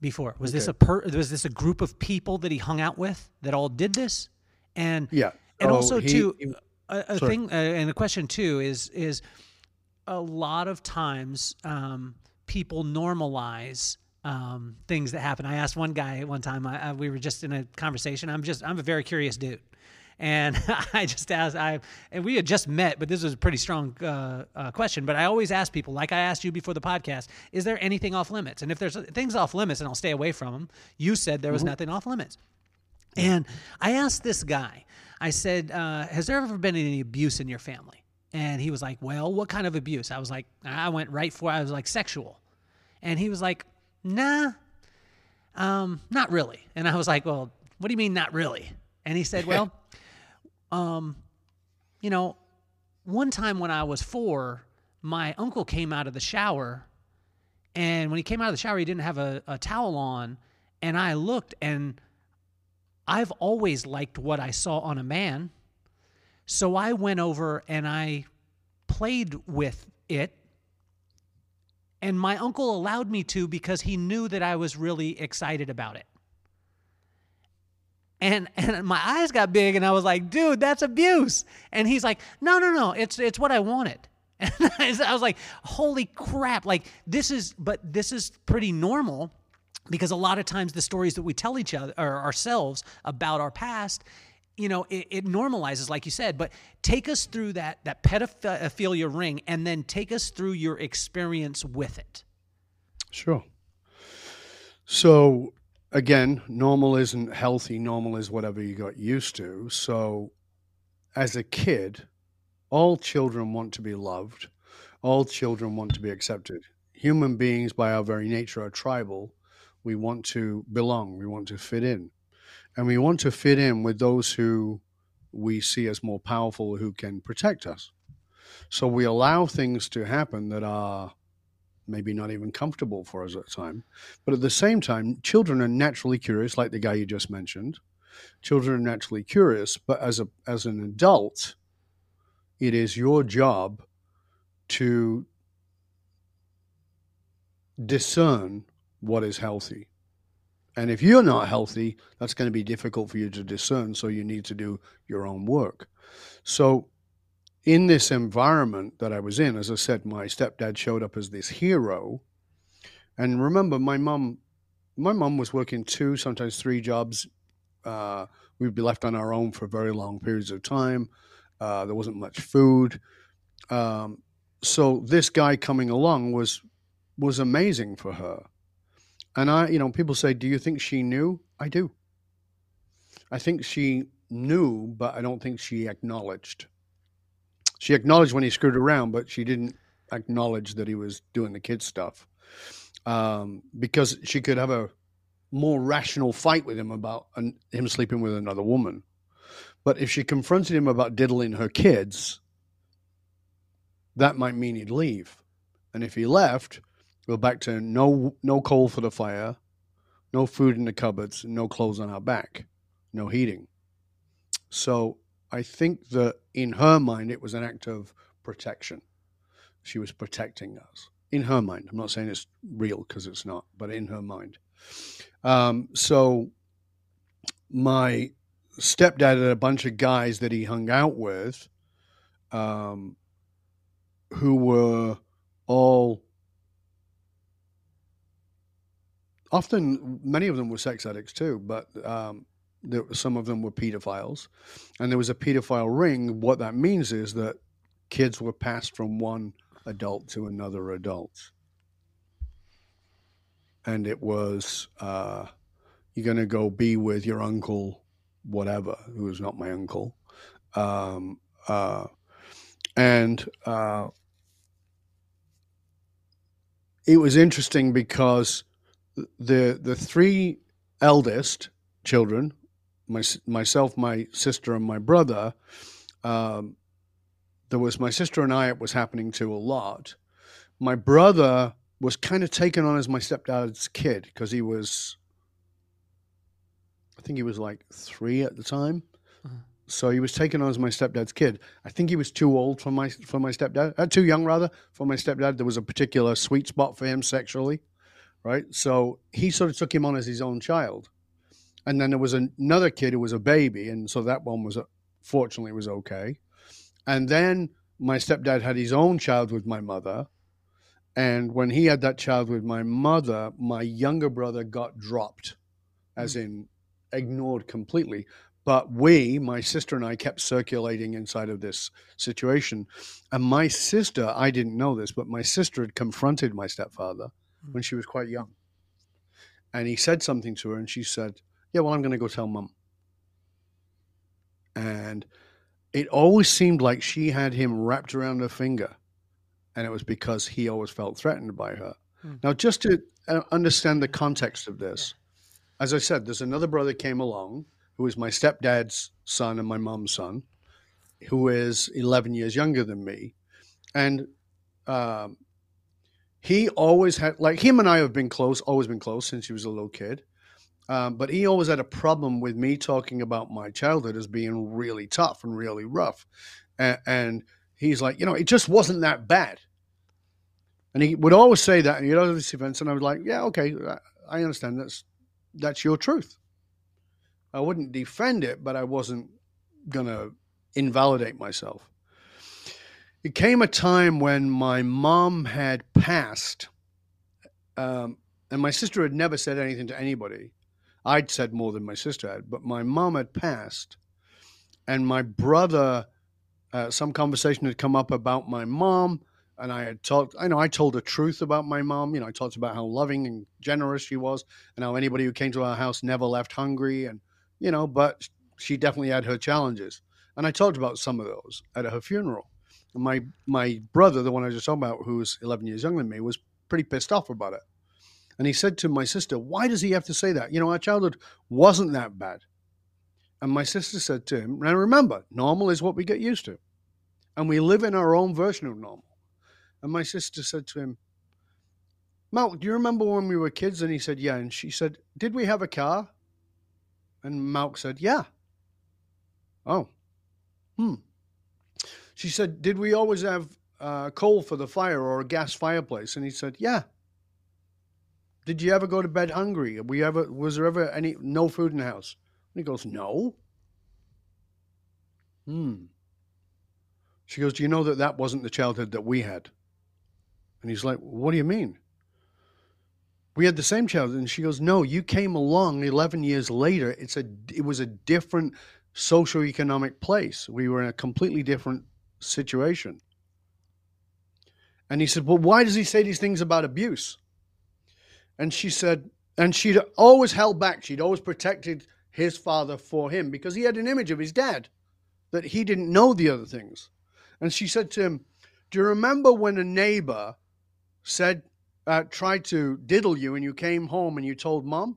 before. Was okay. this a per, was this a group of people that he hung out with that all did this? And yeah, and oh, also he, too, he, a, a thing uh, and the question too is is a lot of times um, people normalize um, things that happen. I asked one guy one time. I, I, we were just in a conversation. I'm just I'm a very curious dude. And I just asked, I and we had just met, but this was a pretty strong uh, uh, question. But I always ask people, like I asked you before the podcast, is there anything off limits? And if there's things off limits, and I'll stay away from them. You said there was mm-hmm. nothing off limits. And I asked this guy, I said, uh, has there ever been any abuse in your family? And he was like, well, what kind of abuse? I was like, I went right for, I was like, sexual. And he was like, nah, um, not really. And I was like, well, what do you mean, not really? And he said, well, um, you know, one time when I was four, my uncle came out of the shower, and when he came out of the shower, he didn't have a, a towel on. And I looked, and I've always liked what I saw on a man. So I went over and I played with it. And my uncle allowed me to because he knew that I was really excited about it. And and my eyes got big and I was like, dude, that's abuse. And he's like, no, no, no, it's it's what I wanted. And I was like, holy crap. Like this is but this is pretty normal because a lot of times the stories that we tell each other or ourselves about our past you know it, it, normalizes like you said but take us through that that pedophilia ring and then take us through your experience with it sure so again, normal isn't healthy. Normal is whatever you got used to. So, as a kid, all children want to be loved. All children want to be accepted. Human beings, by our very nature, are tribal. We want to belong. We want to fit in. And we want to fit in with those who we see as more powerful, who can protect us. So we allow things to happen that are maybe not even comfortable for us at the time. But at the same time, children are naturally curious, like the guy you just mentioned. Children are naturally curious, but as a as an adult, it is your job to discern what is healthy. And if you're not healthy, that's going to be difficult for you to discern. So you need to do your own work. So in this environment that I was in, as I said, my stepdad showed up as this hero. And remember, my mom, my mom was working two, sometimes three jobs. Uh, we'd be left on our own for very long periods of time. Uh, there wasn't much food. Um, so this guy coming along was was amazing for her. And I, you know, people say, "Do you think she knew?" I do. I think she knew, but I don't think she acknowledged she acknowledged when he screwed around, but she didn't acknowledge that he was doing the kid stuff um, because she could have a more rational fight with him about an, him sleeping with another woman. But if she confronted him about diddling her kids, that might mean he'd leave. And if he left, we're back to no no coal for the fire, no food in the cupboards, no clothes on our back, no heating. So I think that in her mind, it was an act of protection. She was protecting us. in her mind. I'm not saying it's real because it's not, but in her mind. Um, so my stepdad had a bunch of guys that he hung out with um, who were all often many of them were sex addicts too but um, there, some of them were pedophiles. And there was a pedophile ring. What that means is that kids were passed from one adult to another adult. And it was uh, you're going to go be with your uncle whatever who is not my uncle. Um, uh, and uh, it was interesting because the the three eldest children, my, myself, my sister, and my brother. Um, there was my sister and I. It was happening to a lot. My brother was kind of taken on as my stepdad's kid because he was, I think he was like three at the time. Uh-huh. So he was taken on as my stepdad's kid. I think he was too old for my for my stepdad, uh, too young rather for my stepdad. There was a particular sweet spot for him sexually, right? So he sort of took him on as his own child. And then there was another kid who was a baby, and so that one was fortunately was okay. And then my stepdad had his own child with my mother, and when he had that child with my mother, my younger brother got dropped, as mm. in ignored completely. But we, my sister and I, kept circulating inside of this situation. And my sister, I didn't know this, but my sister had confronted my stepfather when she was quite young. And he said something to her, and she said, Yeah, well, I'm going to go tell mum. And it always seemed like she had him wrapped around her finger. And it was because he always felt threatened by her. Hmm. Now, just to uh, understand the context of this, as I said, there's another brother came along who is my stepdad's son and my mom's son, who is 11 years younger than me. And um, he always had, like, him and I have been close, always been close since he was a little kid. Um, but he always had a problem with me talking about my childhood as being really tough and really rough. And, and he's like, you know, it just wasn't that bad. And he would always say that in other events, and I was like, yeah, okay, I understand. That's that's your truth. I wouldn't defend it, but I wasn't going to invalidate myself. It came a time when my mom had passed, um, and my sister had never said anything to anybody. I'd said more than my sister had, but my mom had passed, and my brother, uh, some conversation had come up about my mom, and I had talked. I know I told the truth about my mom. You know, I talked about how loving and generous she was, and how anybody who came to our house never left hungry, and you know, but she definitely had her challenges. And I talked about some of those at her funeral. And my my brother, the one I just talked about, who was 11 years younger than me, was pretty pissed off about it. And he said to my sister, Why does he have to say that? You know, our childhood wasn't that bad. And my sister said to him, Now remember, normal is what we get used to. And we live in our own version of normal. And my sister said to him, Malk, do you remember when we were kids? And he said, Yeah. And she said, Did we have a car? And Malk said, Yeah. Oh. Hmm. She said, Did we always have uh, coal for the fire or a gas fireplace? And he said, Yeah. Did you ever go to bed hungry? We ever was there ever any no food in the house? And he goes, No. Hmm. She goes, Do you know that that wasn't the childhood that we had? And he's like, What do you mean? we had the same childhood. and she goes no you came along 11 years later it's a it was a different socioeconomic place we were in a completely different situation and he said well why does he say these things about abuse and she said and she'd always held back she'd always protected his father for him because he had an image of his dad that he didn't know the other things and she said to him do you remember when a neighbor said uh, tried to diddle you and you came home and you told mom?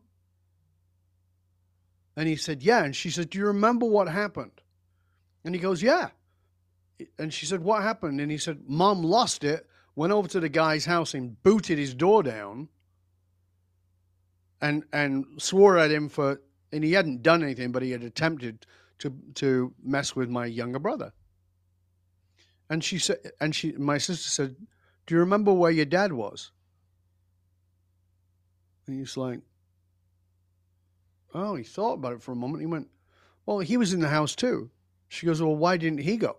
And he said, Yeah. And she said, Do you remember what happened? And he goes, Yeah. And she said, What happened? And he said, Mom lost it, went over to the guy's house and booted his door down and and swore at him for and he hadn't done anything, but he had attempted to to mess with my younger brother. And she said and she my sister said, Do you remember where your dad was? And he's like, Oh, he thought about it for a moment. He went, Well, he was in the house too. She goes, Well, why didn't he go?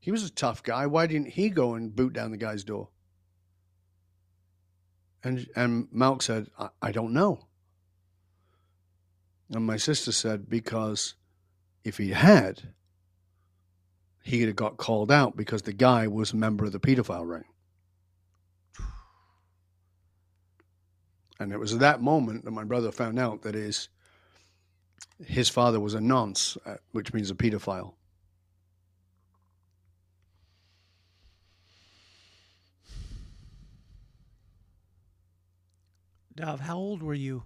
He was a tough guy. Why didn't he go and boot down the guy's door? And and Malk said, I, I don't know. And my sister said, Because if he had, he'd have got called out because the guy was a member of the pedophile ring. And it was at that moment that my brother found out that his his father was a nonce, uh, which means a pedophile. Dov, how old were you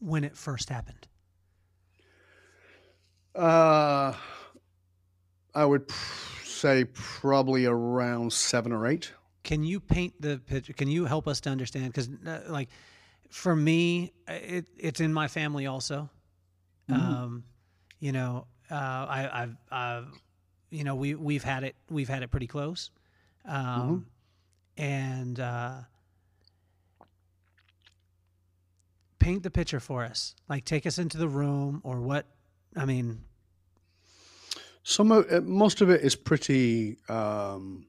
when it first happened? Uh, I would pr- say probably around seven or eight. Can you paint the picture? Can you help us to understand? Because, uh, like, for me, it, it's in my family also. Um, you know, uh, I, I've, I've, you know, we we've had it, we've had it pretty close, um, and uh, paint the picture for us. Like, take us into the room, or what? I mean, Some of it, most of it is pretty um,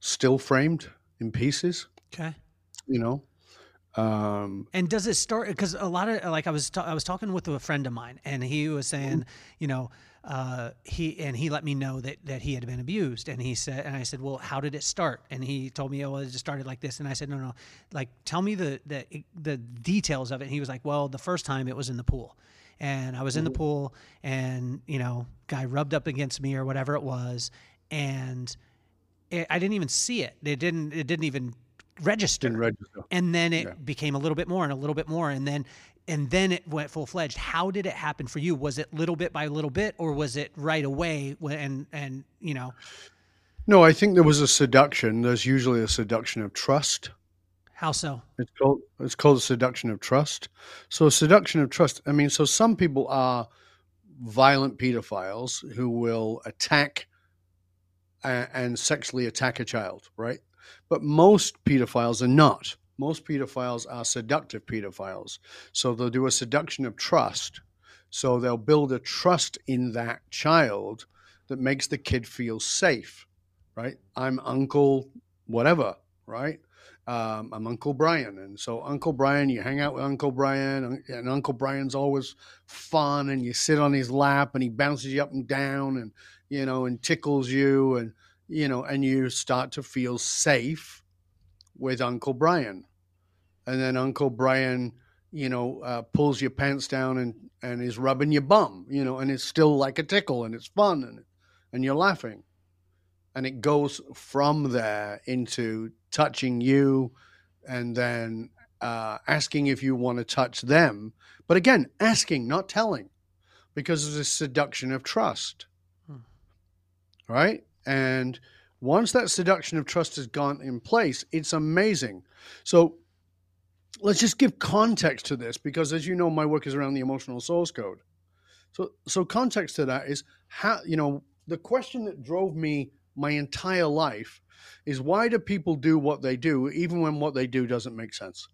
still framed in pieces. okay. You know, um, And does it start? Because a lot of like I was ta- I was talking with a friend of mine, and he was saying, you know, uh, he and he let me know that that he had been abused, and he said, and I said, well, how did it start? And he told me, oh, it just started like this, and I said, no, no, like tell me the the the details of it. And he was like, well, the first time it was in the pool. And I was in the pool, and you know, guy rubbed up against me or whatever it was, and it, I didn't even see it. It didn't. It didn't even register didn't register. and then it Yeah. became a little bit more and a little bit more and then and then it went full fledged how did it happen for you was it little bit by little bit or was it right away and and you know No, I think there was a seduction. There's usually a seduction of trust. how so It's called it's called a seduction of trust. So seduction of trust. I mean, so some people are violent pedophiles who will attack and, and sexually attack a child, right? But most pedophiles are not. Most pedophiles are seductive pedophiles. So they'll do a seduction of trust. So they'll build a trust in that child that makes the kid feel safe, right? I'm Uncle whatever, right? um, I'm Uncle Brian, and so Uncle Brian, you hang out with Uncle Brian, and Uncle Brian's always fun, and you sit on his lap, and he bounces you up and down, and you know, and tickles you, and you know, and you start to feel safe with Uncle Brian, and then Uncle Brian, you know, uh, pulls your pants down and and is rubbing your bum, you know, and it's still like a tickle, and it's fun, and and you're laughing, and it goes from there into touching you and then uh, asking if you want to touch them. But again, asking, not telling, because there's a seduction of trust. Hmm. Right? And once that seduction of trust has gone in place, it's amazing. So let's just give context to this because as you know, my work is around the emotional source code. So so context to that is how you know the question that drove me my entire life is why do people do what they do even when what they do doesn't make sense?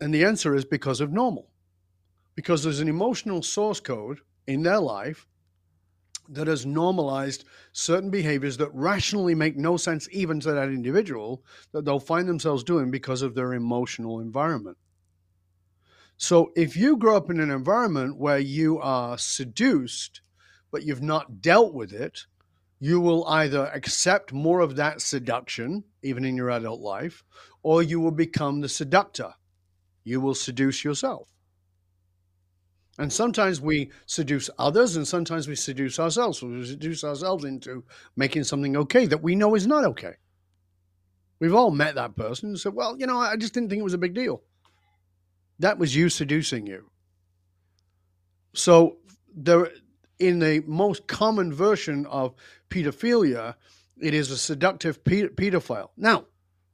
And the answer is because of normal. Because there's an emotional source code in their life that has normalized certain behaviors that rationally make no sense even to that individual that they'll find themselves doing because of their emotional environment. So if you grow up in an environment where you are seduced, but you've not dealt with it, you will either accept more of that seduction, even in your adult life, or you will become the seductor. You will seduce yourself. And sometimes we seduce others, and sometimes we seduce ourselves. We seduce ourselves into making something okay that we know is not okay. We've all met that person and said, Well, you know, I just didn't think it was a big deal. That was you seducing you. So, there, in the most common version of pedophilia, it is a seductive pedophile. Now,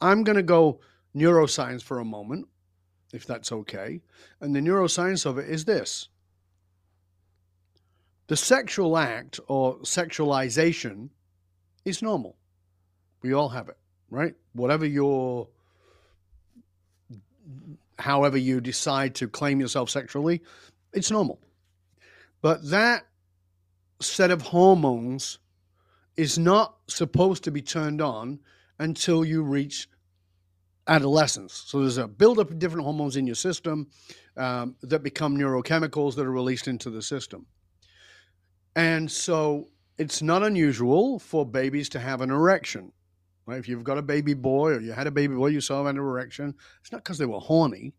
I'm going to go neuroscience for a moment, if that's okay. And the neuroscience of it is this the sexual act or sexualization is normal. We all have it, right? Whatever your, however you decide to claim yourself sexually, it's normal. But that set of hormones is not supposed to be turned on until you reach adolescence. So there's a buildup of different hormones in your system um, that become neurochemicals that are released into the system. And so it's not unusual for babies to have an erection. Right? If you've got a baby boy or you had a baby boy, you saw them an erection, it's not because they were horny,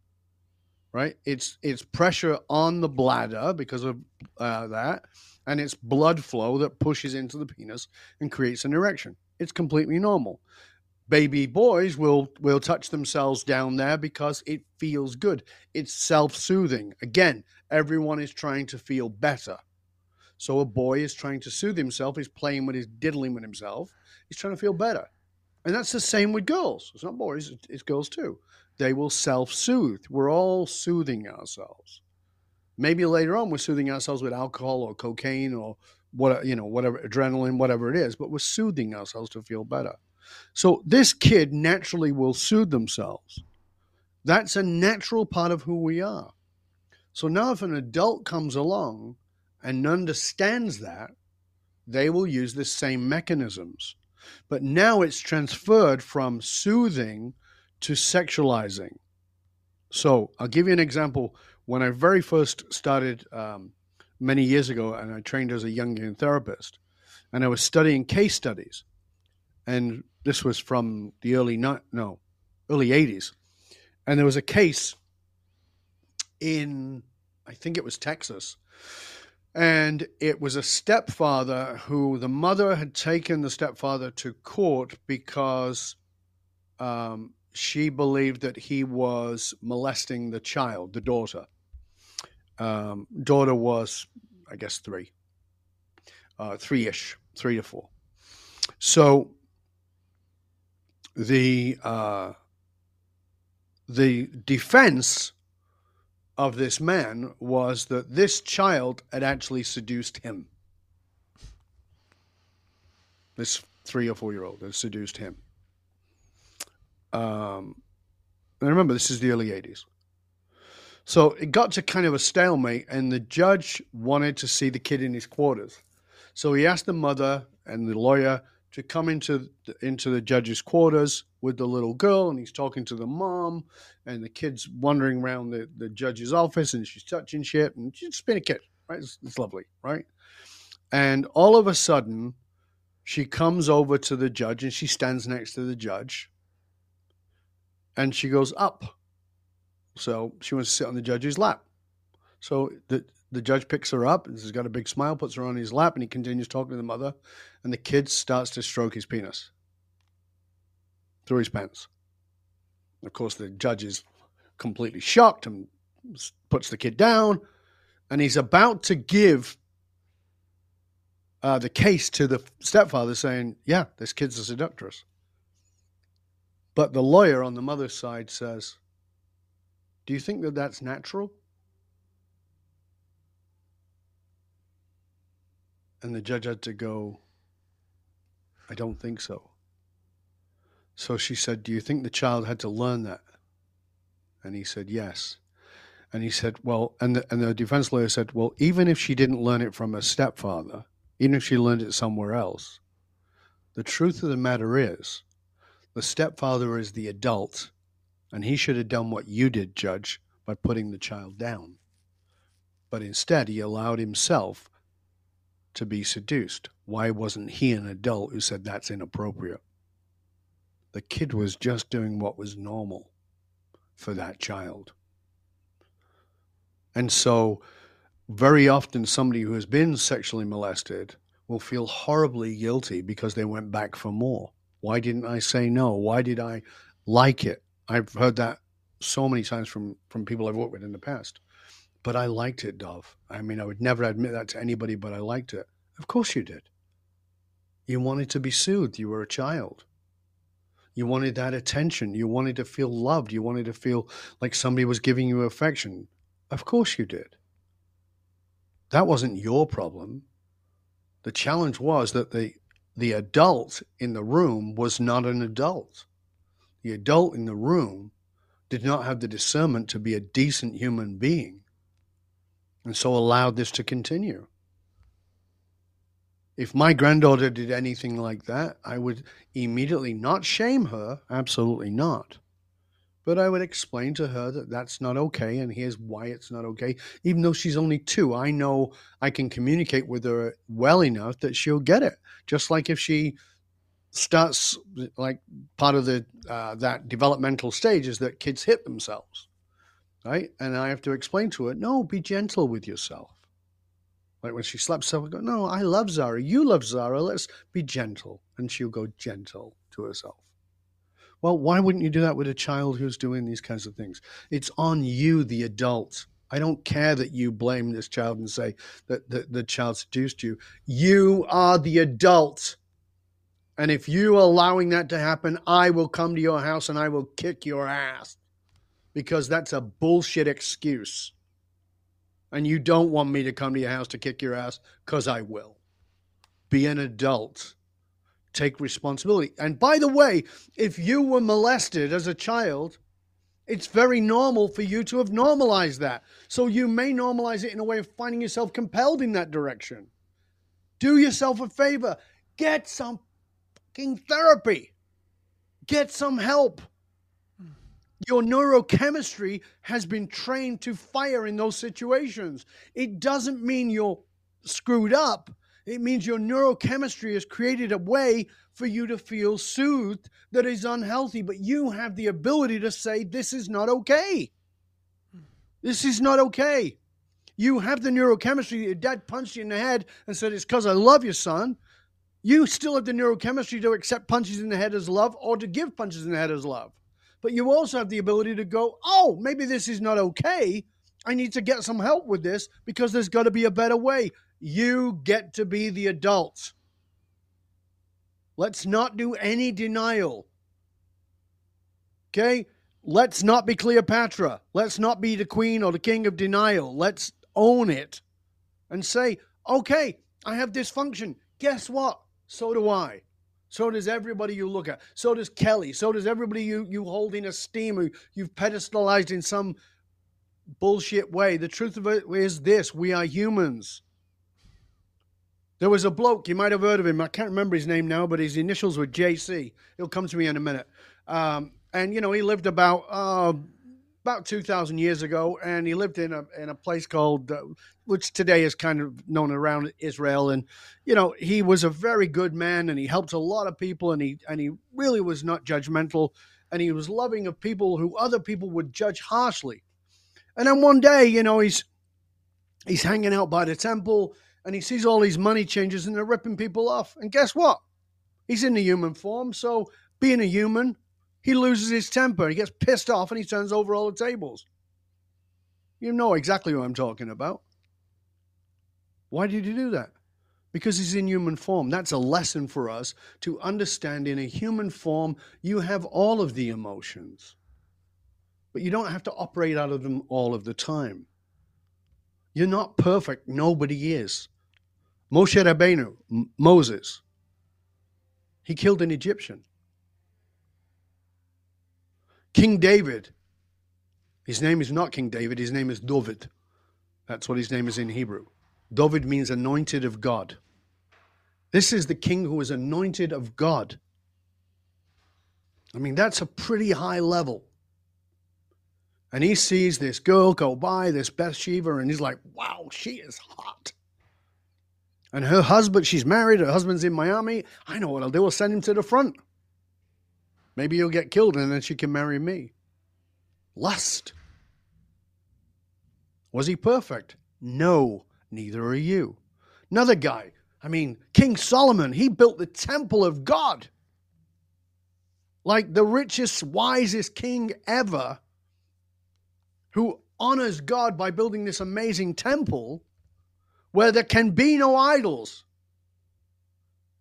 right? It's it's pressure on the bladder because of uh, that, and it's blood flow that pushes into the penis and creates an erection. It's completely normal. Baby boys will will touch themselves down there because it feels good. It's self-soothing. Again, everyone is trying to feel better. So a boy is trying to soothe himself. He's playing with his diddling with himself. He's trying to feel better. And that's the same with girls. It's not boys, it's girls too. They will self soothe. We're all soothing ourselves. Maybe later on we're soothing ourselves with alcohol or cocaine or what you know, whatever adrenaline, whatever it is, but we're soothing ourselves to feel better. So this kid naturally will soothe themselves. That's a natural part of who we are. So now if an adult comes along and understands that, they will use the same mechanisms. But now it's transferred from soothing to sexualizing. So I'll give you an example. When I very first started um, many years ago, and I trained as a Jungian therapist, and I was studying case studies, and this was from the early no early 80s, and there was a case in I think it was Texas and it was a stepfather who the mother had taken the stepfather to court because um, she believed that he was molesting the child, the daughter. Um, daughter was, I guess, three, uh, three ish, three to four. So the uh, the defense of this man was that this child had actually seduced him. This three or four year old had seduced him. Um, and remember, this is the early 80s. So it got to kind of a stalemate, and the judge wanted to see the kid in his quarters. So he asked the mother and the lawyer to come into the, into the judge's quarters with the little girl, and he's talking to the mom, and the kid's wandering around the, the judge's office, and she's touching shit, and she's just being a kid, right? It's, it's lovely, right? And all of a sudden, she comes over to the judge, and she stands next to the judge, and she goes up. So she wants to sit on the judge's lap. So the the judge picks her up, he's got a big smile, puts her on his lap, and he continues talking to the mother, and the kid starts to stroke his penis through his pants. Of course, the judge is completely shocked and puts the kid down, and he's about to give uh, the case to the stepfather, saying, "Yeah, this kid's a seductress." But the lawyer on the mother's side says, "Do you think that that's natural?" And the judge had to go, I don't think so. So she said, Do you think the child had to learn that? And he said, Yes. And he said, Well, and the, and the defense lawyer said, Well, even if she didn't learn it from her stepfather, even if she learned it somewhere else, the truth of the matter is the stepfather is the adult, and he should have done what you did, Judge, by putting the child down. But instead, he allowed himself to be seduced. Why wasn't he an adult who said that's inappropriate? The kid was just doing what was normal for that child. And so, very often, somebody who has been sexually molested will feel horribly guilty because they went back for more. Why didn't I say no? Why did I like it? I've heard that so many times from, from people I've worked with in the past. But I liked it, Dov. I mean, I would never admit that to anybody, but I liked it. Of course you did. You wanted to be soothed. You were a child. You wanted that attention. You wanted to feel loved. You wanted to feel like somebody was giving you affection. Of course you did. That wasn't your problem. The challenge was that the the adult in the room was not an adult. The adult in the room did not have the discernment to be a decent human being and so allowed this to continue. If my granddaughter did anything like that, I would immediately not shame her, absolutely not. But I would explain to her that that's not okay and here's why it's not okay. Even though she's only two, I know I can communicate with her well enough that she'll get it. Just like if she starts, like part of the uh, that developmental stage is that kids hit themselves, right? And I have to explain to her, no, be gentle with yourself. Like when she slaps herself, I go, no, I love Zara. You love Zara. Let's be gentle. And she'll go gentle to herself. Well, why wouldn't you do that with a child who's doing these kinds of things? It's on you, the adult. I don't care that you blame this child and say that the, the child seduced you. You are the adult. And if you are allowing that to happen, I will come to your house and I will kick your ass because that's a bullshit excuse. And you don't want me to come to your house to kick your ass because I will. Be an adult take responsibility. And by the way, if you were molested as a child, it's very normal for you to have normalized that. So you may normalize it in a way of finding yourself compelled in that direction. Do yourself a favor, get some fucking therapy, get some help. Your neurochemistry has been trained to fire in those situations. It doesn't mean you're screwed up it means your neurochemistry has created a way for you to feel soothed that is unhealthy, but you have the ability to say, This is not okay. This is not okay. You have the neurochemistry. Your dad punched you in the head and said, It's because I love you, son. You still have the neurochemistry to accept punches in the head as love or to give punches in the head as love. But you also have the ability to go, Oh, maybe this is not okay. I need to get some help with this because there's got to be a better way. You get to be the adult. Let's not do any denial. Okay? Let's not be Cleopatra. Let's not be the queen or the king of denial. Let's own it and say, okay, I have dysfunction. Guess what? So do I. So does everybody you look at. So does Kelly. So does everybody you, you hold in esteem who you've pedestalized in some bullshit way. The truth of it is this we are humans. There was a bloke, you might have heard of him. I can't remember his name now, but his initials were JC. He'll come to me in a minute. Um, and, you know, he lived about. Uh, about 2000 years ago and he lived in a in a place called uh, which today is kind of known around Israel and you know he was a very good man and he helped a lot of people and he and he really was not judgmental and he was loving of people who other people would judge harshly and then one day you know he's he's hanging out by the temple and he sees all these money changers and they're ripping people off. And guess what? He's in the human form. So, being a human, he loses his temper. He gets pissed off and he turns over all the tables. You know exactly what I'm talking about. Why did he do that? Because he's in human form. That's a lesson for us to understand in a human form, you have all of the emotions, but you don't have to operate out of them all of the time. You're not perfect. Nobody is. Moshe Rabbeinu, M- Moses, he killed an Egyptian. King David, his name is not King David, his name is David. That's what his name is in Hebrew. David means anointed of God. This is the king who is anointed of God. I mean, that's a pretty high level. And he sees this girl go by, this Bathsheba, and he's like, wow, she is hot. And her husband, she's married, her husband's in Miami. I know what I'll do. I'll send him to the front. Maybe you'll get killed and then she can marry me. Lust. Was he perfect? No, neither are you. Another guy, I mean, King Solomon, he built the temple of God. Like the richest, wisest king ever, who honors God by building this amazing temple where there can be no idols.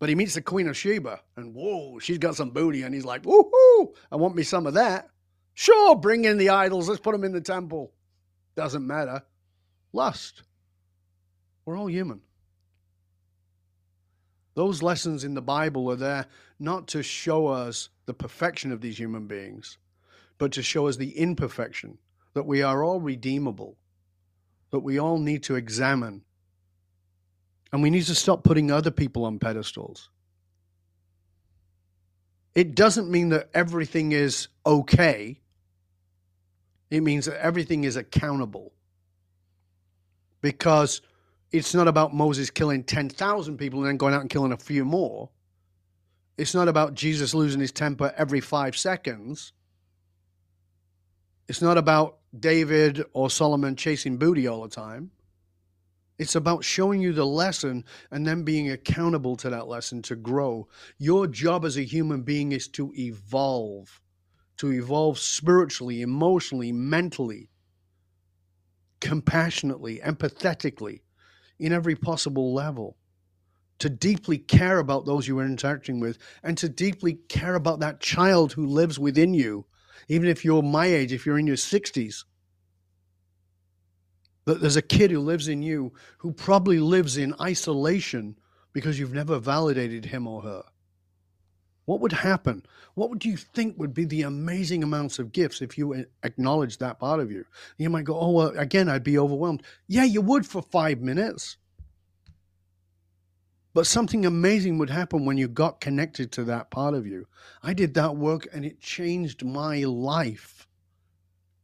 But he meets the Queen of Sheba, and whoa, she's got some booty, and he's like, woohoo, I want me some of that. Sure, bring in the idols, let's put them in the temple. Doesn't matter. Lust. We're all human. Those lessons in the Bible are there not to show us the perfection of these human beings, but to show us the imperfection, that we are all redeemable, that we all need to examine. And we need to stop putting other people on pedestals. It doesn't mean that everything is okay. It means that everything is accountable. Because it's not about Moses killing 10,000 people and then going out and killing a few more. It's not about Jesus losing his temper every five seconds. It's not about David or Solomon chasing booty all the time. It's about showing you the lesson and then being accountable to that lesson to grow. Your job as a human being is to evolve, to evolve spiritually, emotionally, mentally, compassionately, empathetically, in every possible level. To deeply care about those you are interacting with and to deeply care about that child who lives within you, even if you're my age, if you're in your 60s that there's a kid who lives in you who probably lives in isolation because you've never validated him or her. What would happen? What would you think would be the amazing amounts of gifts if you acknowledged that part of you? You might go, oh, well, again, I'd be overwhelmed. Yeah, you would for five minutes. But something amazing would happen when you got connected to that part of you. I did that work and it changed my life.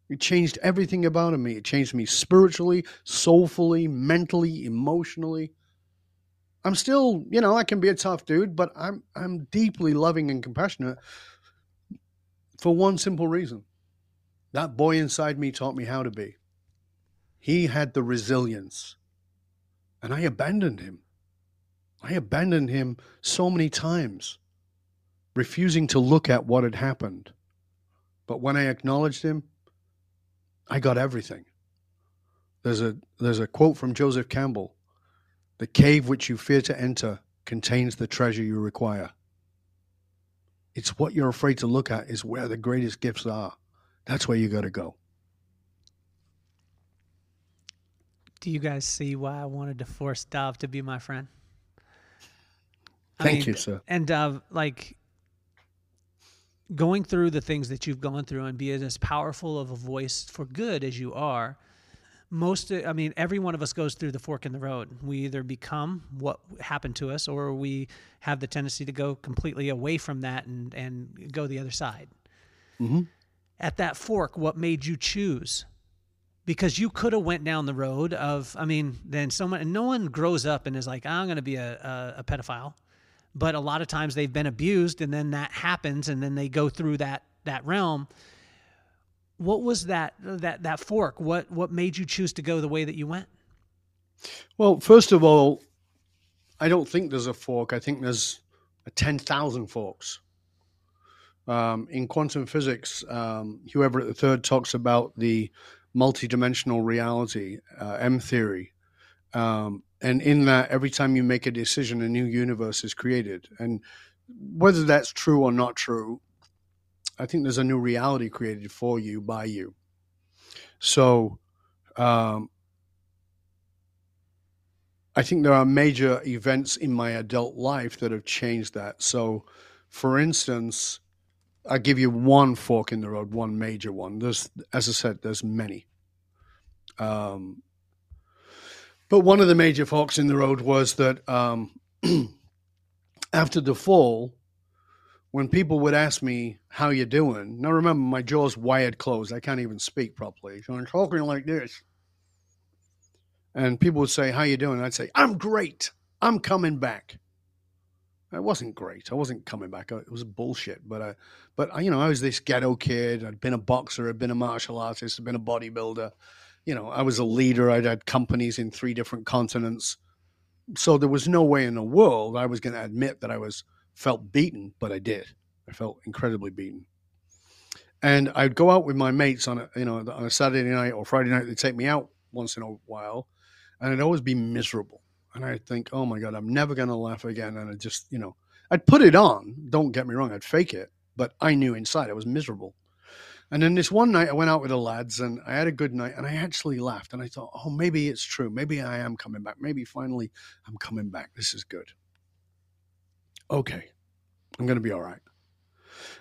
It changed everything about me. It changed me spiritually, soulfully, mentally, emotionally. I'm still, you know, I can be a tough dude, but I'm I'm deeply loving and compassionate for one simple reason. That boy inside me taught me how to be. He had the resilience. And I abandoned him. I abandoned him so many times, refusing to look at what had happened. But when I acknowledged him, I got everything. There's a there's a quote from Joseph Campbell. The cave which you fear to enter contains the treasure you require. It's what you're afraid to look at is where the greatest gifts are. That's where you got to go. Do you guys see why I wanted to force Dov to be my friend? I Thank mean, you, sir. And Dov, like going through the things that you've gone through and being as powerful of a voice for good as you are most i mean every one of us goes through the fork in the road. We either become what happened to us or we have the tendency to go completely away from that and and go the other side. Mm-hmm. at that fork what made you choose? Because you could have went down the road of i mean then someone no one grows up and is like i'm going to be a, a, a pedophile but a lot of times they've been abused and then that happens and then they go through that that realm. What was that that that fork? What what made you choose to go the way that you went? Well first of all i don't think there's a fork. I think there's a 10,000 forks. Um, in quantum physics um, Hugh Everett III talks about the multidimensional reality uh, m theory. Um, and in that every time you make a decision a new universe is created. And whether that's true or not true i think there's a new reality created for you by you. So um, i think there are major events in my adult life that have changed that. So for instance i'll give you one fork in the road one major one. There's as i said there's many. Um, but one of the major forks in the road was that um, after the fall, when people would ask me how you doing, now remember my jaw's wired closed. I can't even speak properly. So I'm talking like this. And people would say, How you doing? I'd say, I'm great. I'm coming back. It wasn't great. I wasn't coming back. It was bullshit. But I, but I, you know, I was this ghetto kid. I'd been a boxer. I'd been a martial artist. I'd been a bodybuilder you know, I was a leader. I'd had companies in three different continents. So there was no way in the world I was going to admit that I was felt beaten, but I did. I felt incredibly beaten. And I'd go out with my mates on a, you know, on a Saturday night or Friday night. They'd take me out once in a while, and I'd always be miserable. And I'd think, oh my God, I'm never going to laugh again. And I just, you know, I'd put it on. Don't get me wrong, I'd fake it, but I knew inside I was miserable. And then this one night, I went out with the lads and I had a good night and I actually laughed. And I thought, oh, maybe it's true. Maybe I am coming back. Maybe finally I'm coming back. This is good. okay, I'm going to be all right.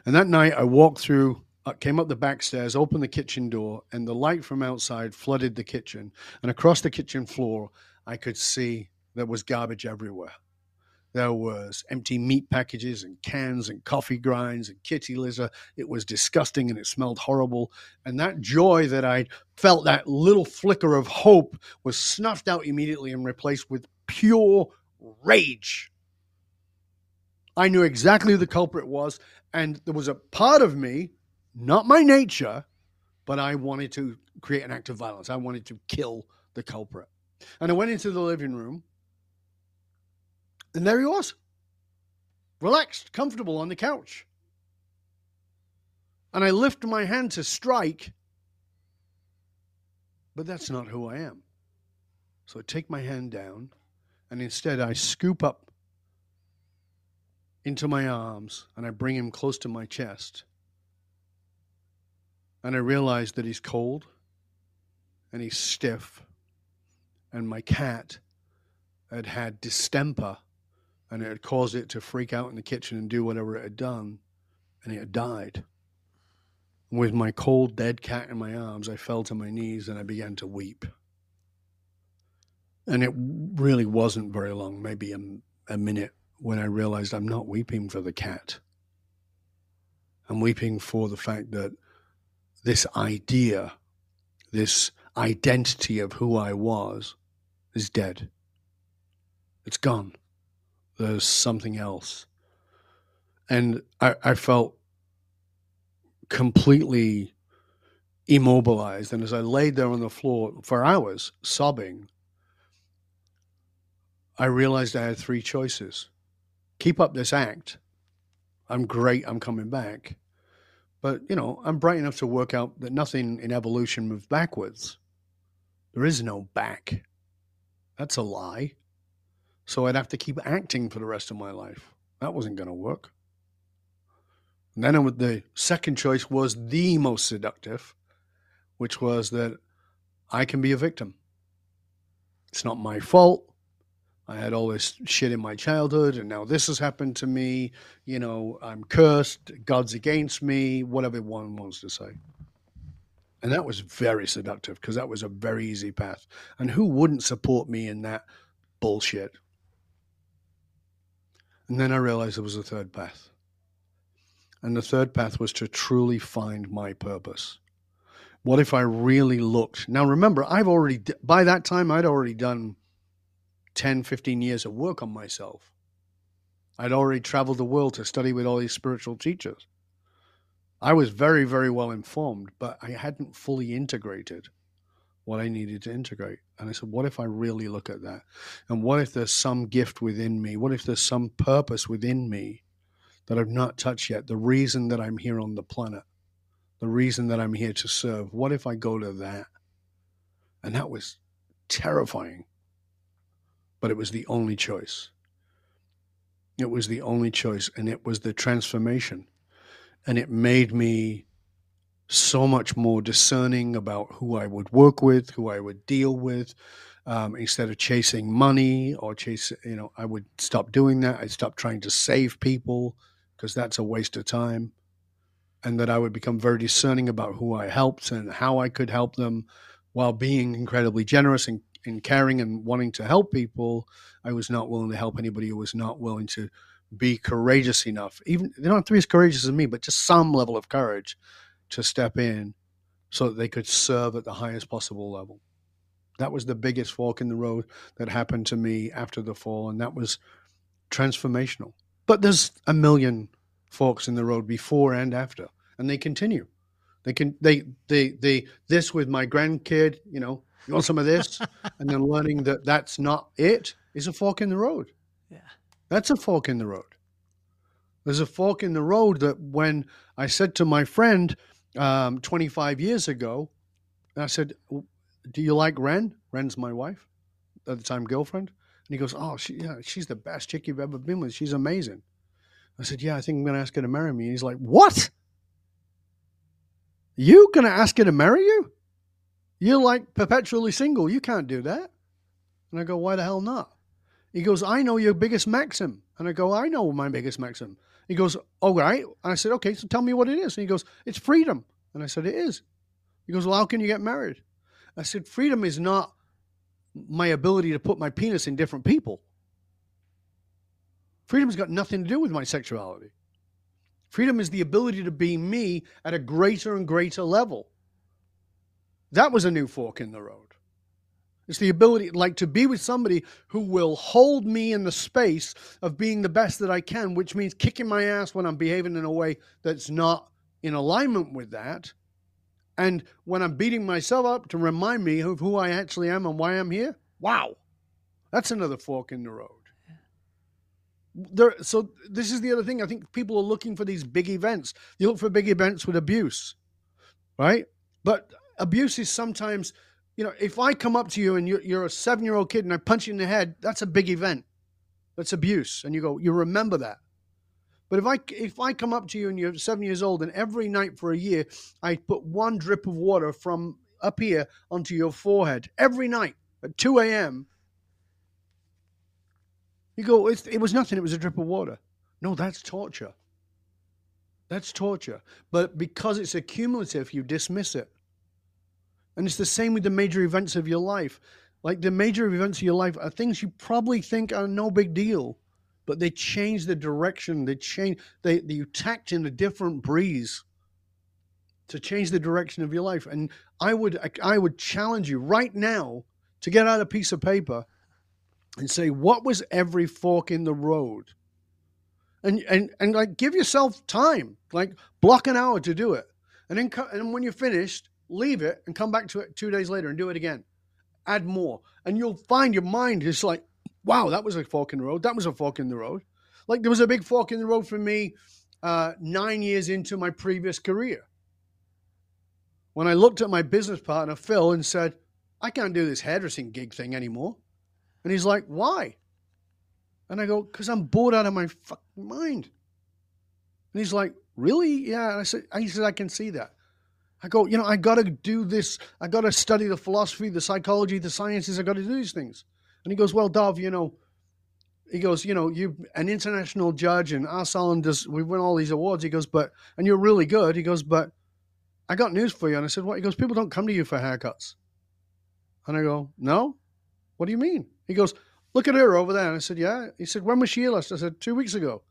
And that night I walked through, uh, came up the back stairs, opened the kitchen door, and the light from outside flooded the kitchen. And across the kitchen floor, I could see there was garbage everywhere. There was empty meat packages and cans and coffee grinds and kitty litter. It was disgusting and it smelled horrible. And that joy that I felt, that little flicker of hope, was snuffed out immediately and replaced with pure rage. I knew exactly who the culprit was, and there was a part of me, not my nature, but I wanted to create an act of violence. I wanted to kill the culprit. And I went into the living room and there he was, relaxed, comfortable on the couch. And I lift my hand to strike, but that's not who I am. So I take my hand down, and instead I scoop up into my arms and I bring him close to my chest. And I realize that he's cold and he's stiff, and my cat had had distemper and it had caused it to freak out in the kitchen and do whatever it had done, and it had died. With my cold, dead cat in my arms, I fell to my knees and I began to weep. And it really wasn't very long, maybe a, a minute, when I realized I'm not weeping for the cat. I'm weeping for the fact that this idea, this identity of who I was, is dead. It's gone there's something else. And I, I felt completely immobilized. And as I laid there on the floor for hours, sobbing, I realized I had three choices keep up this act. I'm great. I'm coming back. But, you know, I'm bright enough to work out that nothing in evolution moves backwards. There is no back. That's a lie. So I'd have to keep acting for the rest of my life. That wasn't going to work. And then the second choice was the most seductive, which was that I can be a victim. It's not my fault. I had all this shit in my childhood, and now this has happened to me. You know, I'm cursed. God's against me, whatever one wants to say. And that was very seductive because that was a very easy path. And who wouldn't support me in that bullshit? And then I realized there was a third path. And the third path was to truly find my purpose. What if I really looked? Now, remember, I've already, by that time, I'd already done 10, 15 years of work on myself. I'd already traveled the world to study with all these spiritual teachers. I was very, very well informed, but I hadn't fully integrated what I needed to integrate. And I said, what if I really look at that? And what if there's some gift within me? What if there's some purpose within me that I've not touched yet? The reason that I'm here on the planet, the reason that I'm here to serve. What if I go to that? And that was terrifying. But it was the only choice. It was the only choice. And it was the transformation. And it made me so much more discerning about who I would work with, who I would deal with. Um, instead of chasing money or chase, you know, I would stop doing that. I'd stop trying to save people because that's a waste of time. And that I would become very discerning about who I helped and how I could help them while being incredibly generous and, and caring and wanting to help people. I was not willing to help anybody who was not willing to be courageous enough. Even they don't have to be as courageous as me, but just some level of courage to step in so that they could serve at the highest possible level. That was the biggest fork in the road that happened to me after the fall, and that was transformational. But there's a million forks in the road before and after, and they continue. They can they they they this with my grandkid, you know, you want some of this, and then learning that that's not it is a fork in the road. Yeah, that's a fork in the road. There's a fork in the road that when I said to my friend, um, 25 years ago. And I said, "Do you like Ren? Ren's my wife at the time, girlfriend." And he goes, "Oh, she, yeah, she's the best chick you've ever been with. She's amazing." I said, "Yeah, I think I'm going to ask her to marry me." And he's like, "What? You going to ask her to marry you? You're like perpetually single. You can't do that." And I go, "Why the hell not?" He goes, "I know your biggest maxim. And I go, I know my biggest maxim. He goes, All right. And I said, Okay, so tell me what it is. And he goes, It's freedom. And I said, It is. He goes, Well, how can you get married? I said, Freedom is not my ability to put my penis in different people. Freedom's got nothing to do with my sexuality. Freedom is the ability to be me at a greater and greater level. That was a new fork in the road. It's the ability, like, to be with somebody who will hold me in the space of being the best that I can, which means kicking my ass when I'm behaving in a way that's not in alignment with that. And when I'm beating myself up to remind me of who I actually am and why I'm here, wow, that's another fork in the road. There, so this is the other thing. I think people are looking for these big events. You look for big events with abuse, right? But abuse is sometimes you know, if I come up to you and you're, you're a seven year old kid and I punch you in the head, that's a big event. That's abuse. And you go, you remember that. But if I if I come up to you and you're seven years old and every night for a year I put one drip of water from up here onto your forehead every night at 2 a.m. You go, it was nothing. It was a drip of water. No, that's torture. That's torture. But because it's accumulative, you dismiss it. And it's the same with the major events of your life. Like the major events of your life are things you probably think are no big deal, but they change the direction. They change. They, they you tacked in a different breeze to change the direction of your life. And I would I would challenge you right now to get out a piece of paper and say what was every fork in the road, and and and like give yourself time, like block an hour to do it, and then and when you're finished, leave it and come back to it two days later and do it again. Add more. And you'll find your mind is like, wow, that was a fork in the road. That was a fork in the road. Like there was a big fork in the road for me uh, nine years into my previous career. When I looked at my business partner, Phil, and said, I can't do this hairdressing gig thing anymore. And he's like, why? And I go, because I'm bored out of my fucking mind. And he's like, really? Yeah. And I said, he said, I can see that. I go, you know, I got to do this. I got to study the philosophy, the psychology, the sciences. I got to do these things. And he goes, well, Dov, you know, he goes, you know, you're an international judge and our salon does, we win all these awards. He goes, but, and you're really good. He goes, but I got news for you. And I said, what? He goes, people don't come to you for haircuts. And I go, no? What do you mean? He goes, look at her over there. And I said, yeah. He said, when was she here last? I said, two weeks ago.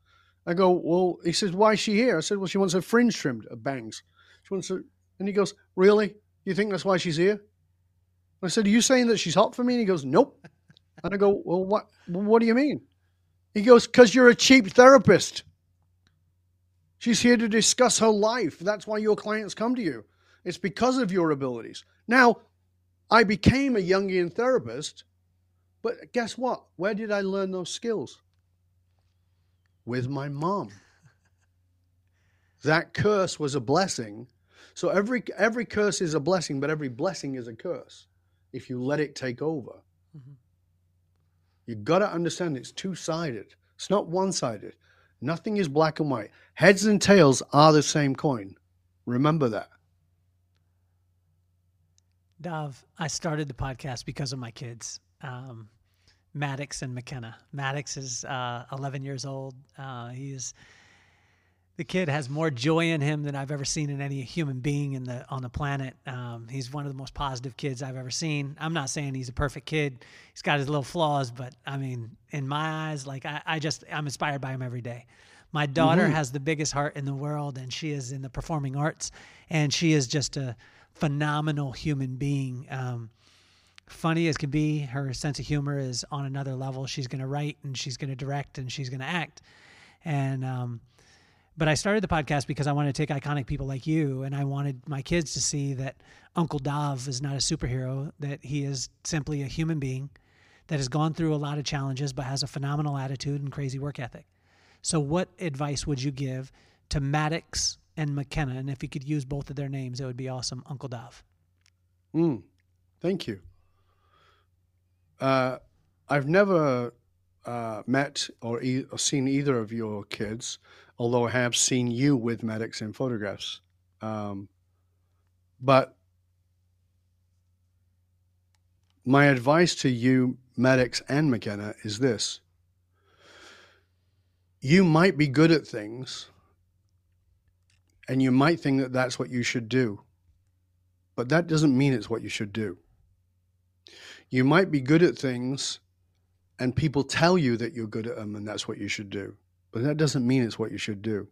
I go, well, he says, why is she here? I said, well, she wants her fringe trimmed, her bangs. She wants her, and he goes, Really? You think that's why she's here? I said, Are you saying that she's hot for me? And he goes, Nope. And I go, Well, what, what do you mean? He goes, Because you're a cheap therapist. She's here to discuss her life. That's why your clients come to you. It's because of your abilities. Now, I became a Jungian therapist, but guess what? Where did I learn those skills? With my mom. That curse was a blessing so every every curse is a blessing, but every blessing is a curse if you let it take over. Mm-hmm. You got to understand it's two sided. It's not one sided. Nothing is black and white. Heads and tails are the same coin. Remember that. Dov, I started the podcast because of my kids, um, Maddox and McKenna. Maddox is uh, 11 years old. Uh, he's the kid has more joy in him than I've ever seen in any human being in the on the planet. Um, he's one of the most positive kids I've ever seen. I'm not saying he's a perfect kid. He's got his little flaws, but I mean, in my eyes, like I, I just I'm inspired by him every day. My daughter mm-hmm. has the biggest heart in the world, and she is in the performing arts, and she is just a phenomenal human being. Um, funny as can be, her sense of humor is on another level. She's going to write, and she's going to direct, and she's going to act, and um, but I started the podcast because I wanted to take iconic people like you, and I wanted my kids to see that Uncle Dov is not a superhero; that he is simply a human being that has gone through a lot of challenges, but has a phenomenal attitude and crazy work ethic. So, what advice would you give to Maddox and McKenna? And if you could use both of their names, it would be awesome, Uncle Dov. Mm, thank you. Uh, I've never uh, met or, e- or, seen either of your kids, although I have seen you with Maddox in photographs. Um, but my advice to you, Maddox and McKenna, is this you might be good at things and you might think that that's what you should do, but that doesn't mean it's what you should do. You might be good at things and people tell you that you're good at them and that's what you should do, but that doesn't mean it's what you should do.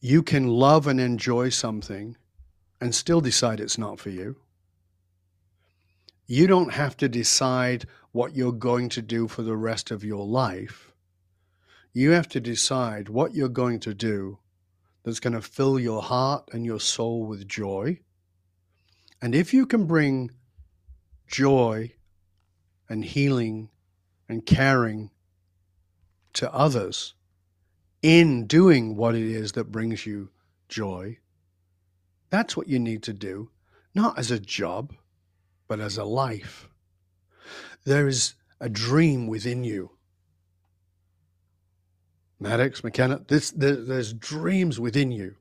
You can love and enjoy something and still decide it's not for you. You don't have to decide what you're going to do for the rest of your life. You have to decide what you're going to do that's going to fill your heart and your soul with joy. And if you can bring joy and healing and caring to others in doing what it is that brings you joy, that's what you need to do, not as a job, but as a life. There is a dream within you. Maddox, McKenna, this, there, there's dreams within you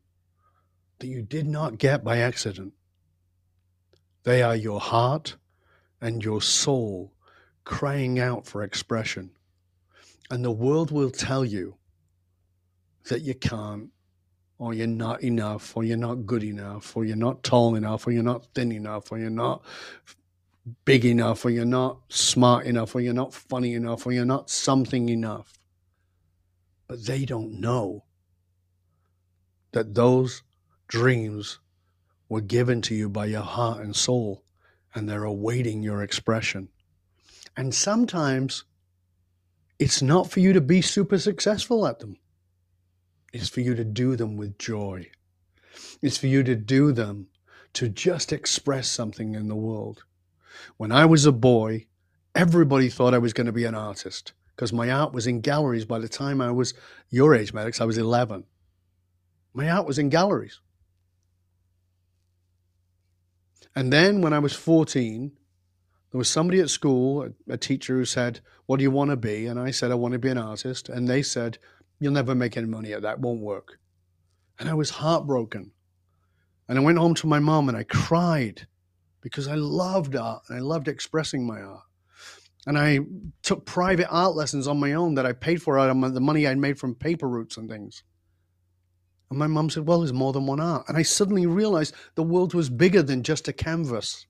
that you did not get by accident. They are your heart and your soul crying out for expression. And the world will tell you that you can't, or you're not enough, or you're not good enough, or you're not tall enough, or you're not thin enough, or you're not big enough, or you're not smart enough, or you're not funny enough, or you're not something enough. But they don't know that those dreams were given to you by your heart and soul, and they're awaiting your expression. And sometimes it's not for you to be super successful at them, it's for you to do them with joy. It's for you to do them to just express something in the world. When I was a boy, everybody thought I was going to be an artist because my art was in galleries by the time I was your age, Maddox. I was 11. My art was in galleries. And then when I was 14, there was somebody at school, a, teacher who said, What do you want to be? And I said, I want to be an artist. And they said, You'll never make any money at that, won't work. And I was heartbroken. And I went home to my mom and I cried because I loved art and I loved expressing my art. And I took private art lessons on my own that I paid for out of the money I made from paper routes and things. And my mom said, Well, there's more than one art. And I suddenly realized the world was bigger than just a canvas.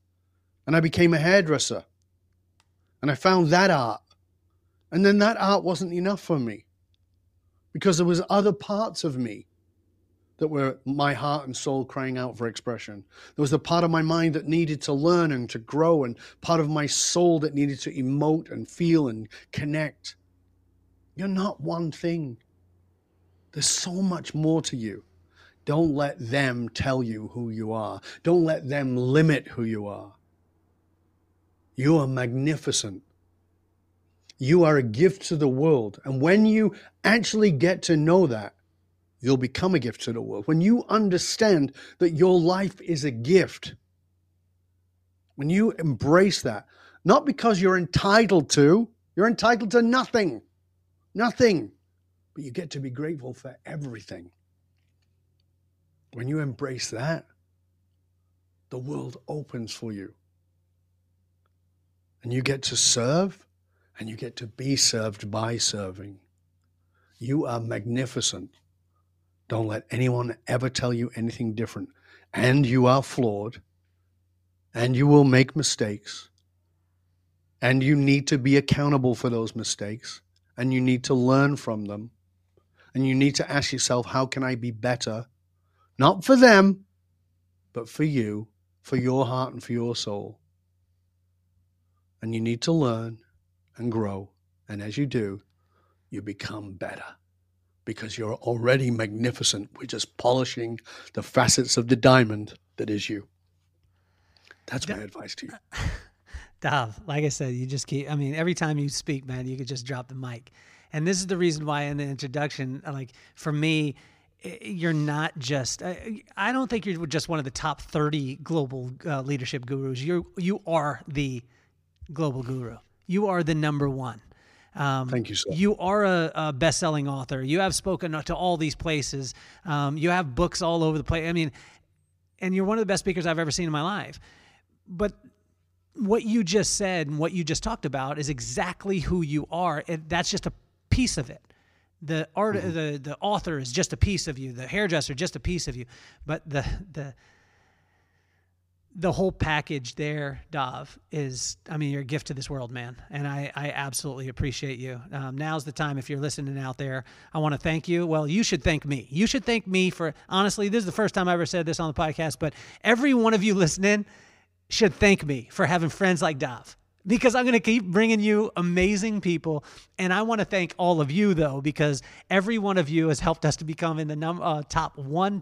And I became a hairdresser. And I found that art. And then that art wasn't enough for me because there was other parts of me that were my heart and soul crying out for expression. There was the part of my mind that needed to learn and to grow, and part of my soul that needed to emote and feel and connect. You're not one thing, there's so much more to you. Don't let them tell you who you are, don't let them limit who you are. You are magnificent. You are a gift to the world. And when you actually get to know that, you'll become a gift to the world. When you understand that your life is a gift, when you embrace that, not because you're entitled to, you're entitled to nothing, nothing, but you get to be grateful for everything. When you embrace that, the world opens for you. And you get to serve and you get to be served by serving. You are magnificent. Don't let anyone ever tell you anything different. And you are flawed, and you will make mistakes, and you need to be accountable for those mistakes, and you need to learn from them, and you need to ask yourself, how can I be better? Not for them, but for you, for your heart, and for your soul. And you need to learn and grow. And as you do, you become better because you're already magnificent. We're just polishing the facets of the diamond that is you. That's my advice to you. Dov, like I said, you just keep, I mean, every time you speak, man, you could just drop the mic. And this is the reason why in the introduction, like for me, you're not just i don't think you're just one of the top 30 global uh, leadership gurus you're you are the global guru you are the number one um, Thank you, sir. You are a, a best-selling author. You have spoken to all these places. Um, you have books all over the place. I mean, and you're one of the best speakers I've ever seen in my life. But what you just said and what you just talked about is exactly who you are. And that's just a piece of it. The art, mm-hmm. the the author is just a piece of you. The hairdresser just a piece of you. But the the the whole package there, Dov, is I mean, you're a gift to this world, man. And I, I absolutely appreciate you. Um, now's the time if you're listening out there. I want to thank you. Well, you should thank me. You should thank me for honestly, this is the first time I ever said this on the podcast, but every one of you listening should thank me for having friends like Dov because I'm going to keep bringing you amazing people. And I want to thank all of you, though, because every one of you has helped us to become in the num- uh, top 1%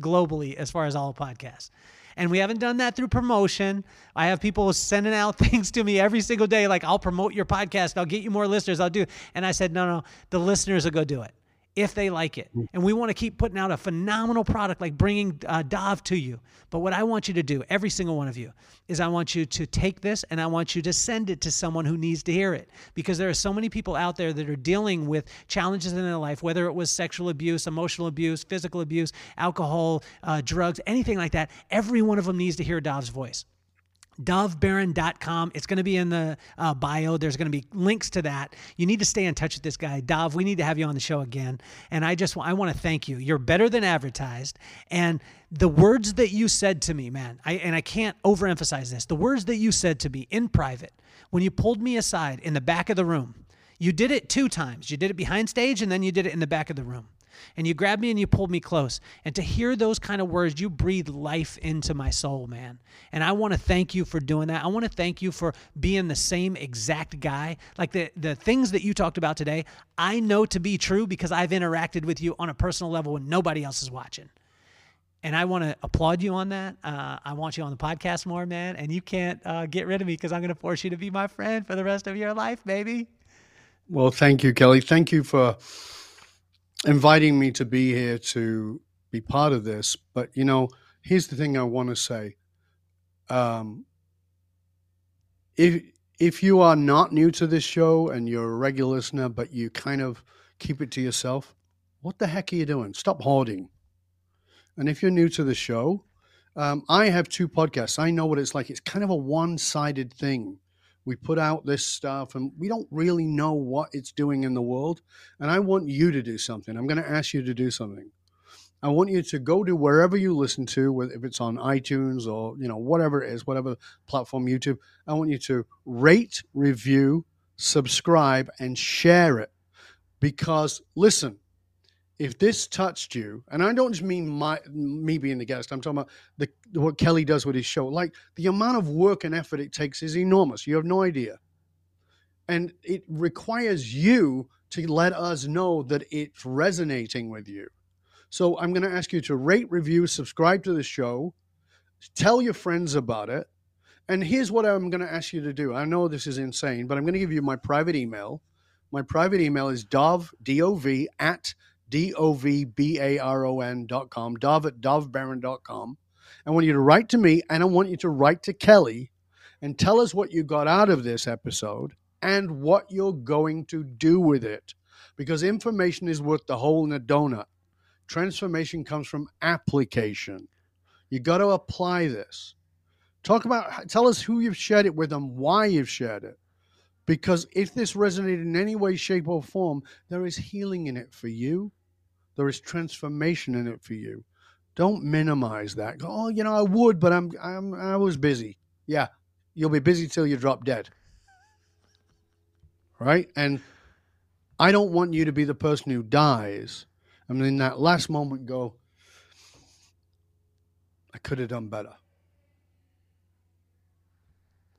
globally as far as all podcasts. And we haven't done that through promotion. I have people sending out things to me every single day, like, I'll promote your podcast, I'll get you more listeners, I'll do. And I said, no, no, the listeners will go do it if they like it. Mm. And we want to keep putting out a phenomenal product like bringing uh, Dov to you. But what I want you to do, every single one of you, is I want you to take this and I want you to send it to someone who needs to hear it. Because there are so many people out there that are dealing with challenges in their life, whether it was sexual abuse, emotional abuse, physical abuse, alcohol, uh, drugs, anything like that. Every one of them needs to hear Dov's voice dovbaron.com. It's going to be in the uh, bio. There's going to be links to that. You need to stay in touch with this guy, Dov. We need to have you on the show again. And I just I want to thank you. You're better than advertised. And the words that you said to me, man, I and I can't overemphasize this. The words that you said to me in private when you pulled me aside in the back of the room. You did it two times. You did it behind stage and then you did it in the back of the room and you grabbed me and you pulled me close. And to hear those kind of words, you breathe life into my soul, man. And I want to thank you for doing that. I want to thank you for being the same exact guy. Like the, the things that you talked about today, I know to be true because I've interacted with you on a personal level when nobody else is watching. And I want to applaud you on that. Uh, I want you on the podcast more, man. And you can't uh, get rid of me because I'm going to force you to be my friend for the rest of your life, baby. Well, thank you, Kelly. Thank you for inviting me to be here to be part of this. But you know, here's the thing I want to say. Um, if if you are not new to this show and you're a regular listener, but you kind of keep it to yourself, what the heck are you doing? Stop hoarding. And if you're new to the show, um, I have two podcasts. I know what it's like. It's kind of a one sided thing we put out this stuff and we don't really know what it's doing in the world. And I want you to do something. I'm going to ask you to do something. I want you to go to wherever you listen to, if it's on iTunes or you know whatever it is, whatever platform, YouTube. I want you to rate, review, subscribe, and share it. Because listen, if this touched you, and I don't just mean my me being the guest, I'm talking about the what Kelly does with his show. Like the amount of work and effort it takes is enormous. You have no idea, and it requires you to let us know that it's resonating with you. So I'm going to ask you to rate, review, subscribe to the show, tell your friends about it. And here's what I'm going to ask you to do. I know this is insane, but I'm going to give you my private email. My private email is dov, D-O-V, at D O V B A R O N dot com, Dov at dovbaron dot com. I want you to write to me and I want you to write to Kelly and tell us what you got out of this episode and what you're going to do with it. Because information is worth the hole in a donut. Transformation comes from application. You got to apply this. Talk about, tell us who you've shared it with and why you've shared it. Because if this resonated in any way, shape, or form, there is healing in it for you. There is transformation in it for you. Don't minimize that. Go, oh, you know, I would, but I'm, I'm I was busy. Yeah, you'll be busy till you drop dead. Right? And I don't want you to be the person who dies and in that last moment go, I could have done better.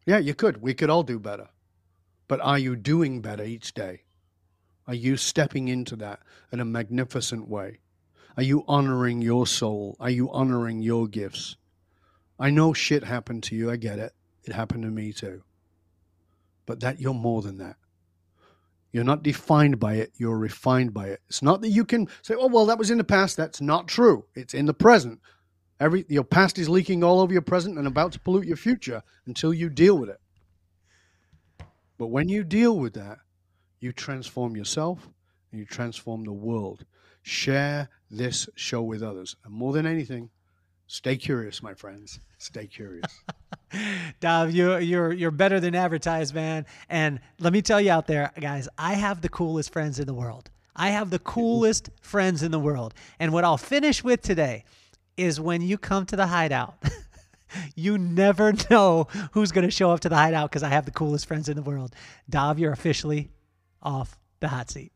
Yeah, you could. We could all do better. But are you doing better each day? Are you stepping into that in a magnificent way? Are you honoring your soul? Are you honoring your gifts? I know shit happened to you. I get it. It happened to me too. But that you're more than that. You're not defined by it, you're refined by it. It's not that you can say, oh, well, that was in the past. That's not true. It's in the present. Every your past is leaking all over your present and about to pollute your future until you deal with it. But when you deal with that, you transform yourself and you transform the world. Share this show with others. And more than anything, stay curious, my friends. Stay curious. Dov, you, you're you're better than advertised, man. And let me tell you out there, guys, I have the coolest friends in the world. I have the coolest friends in the world. And what I'll finish with today is when you come to the hideout. you never know who's going to show up to the hideout because I have the coolest friends in the world. Dov, you're officially off the hot seat.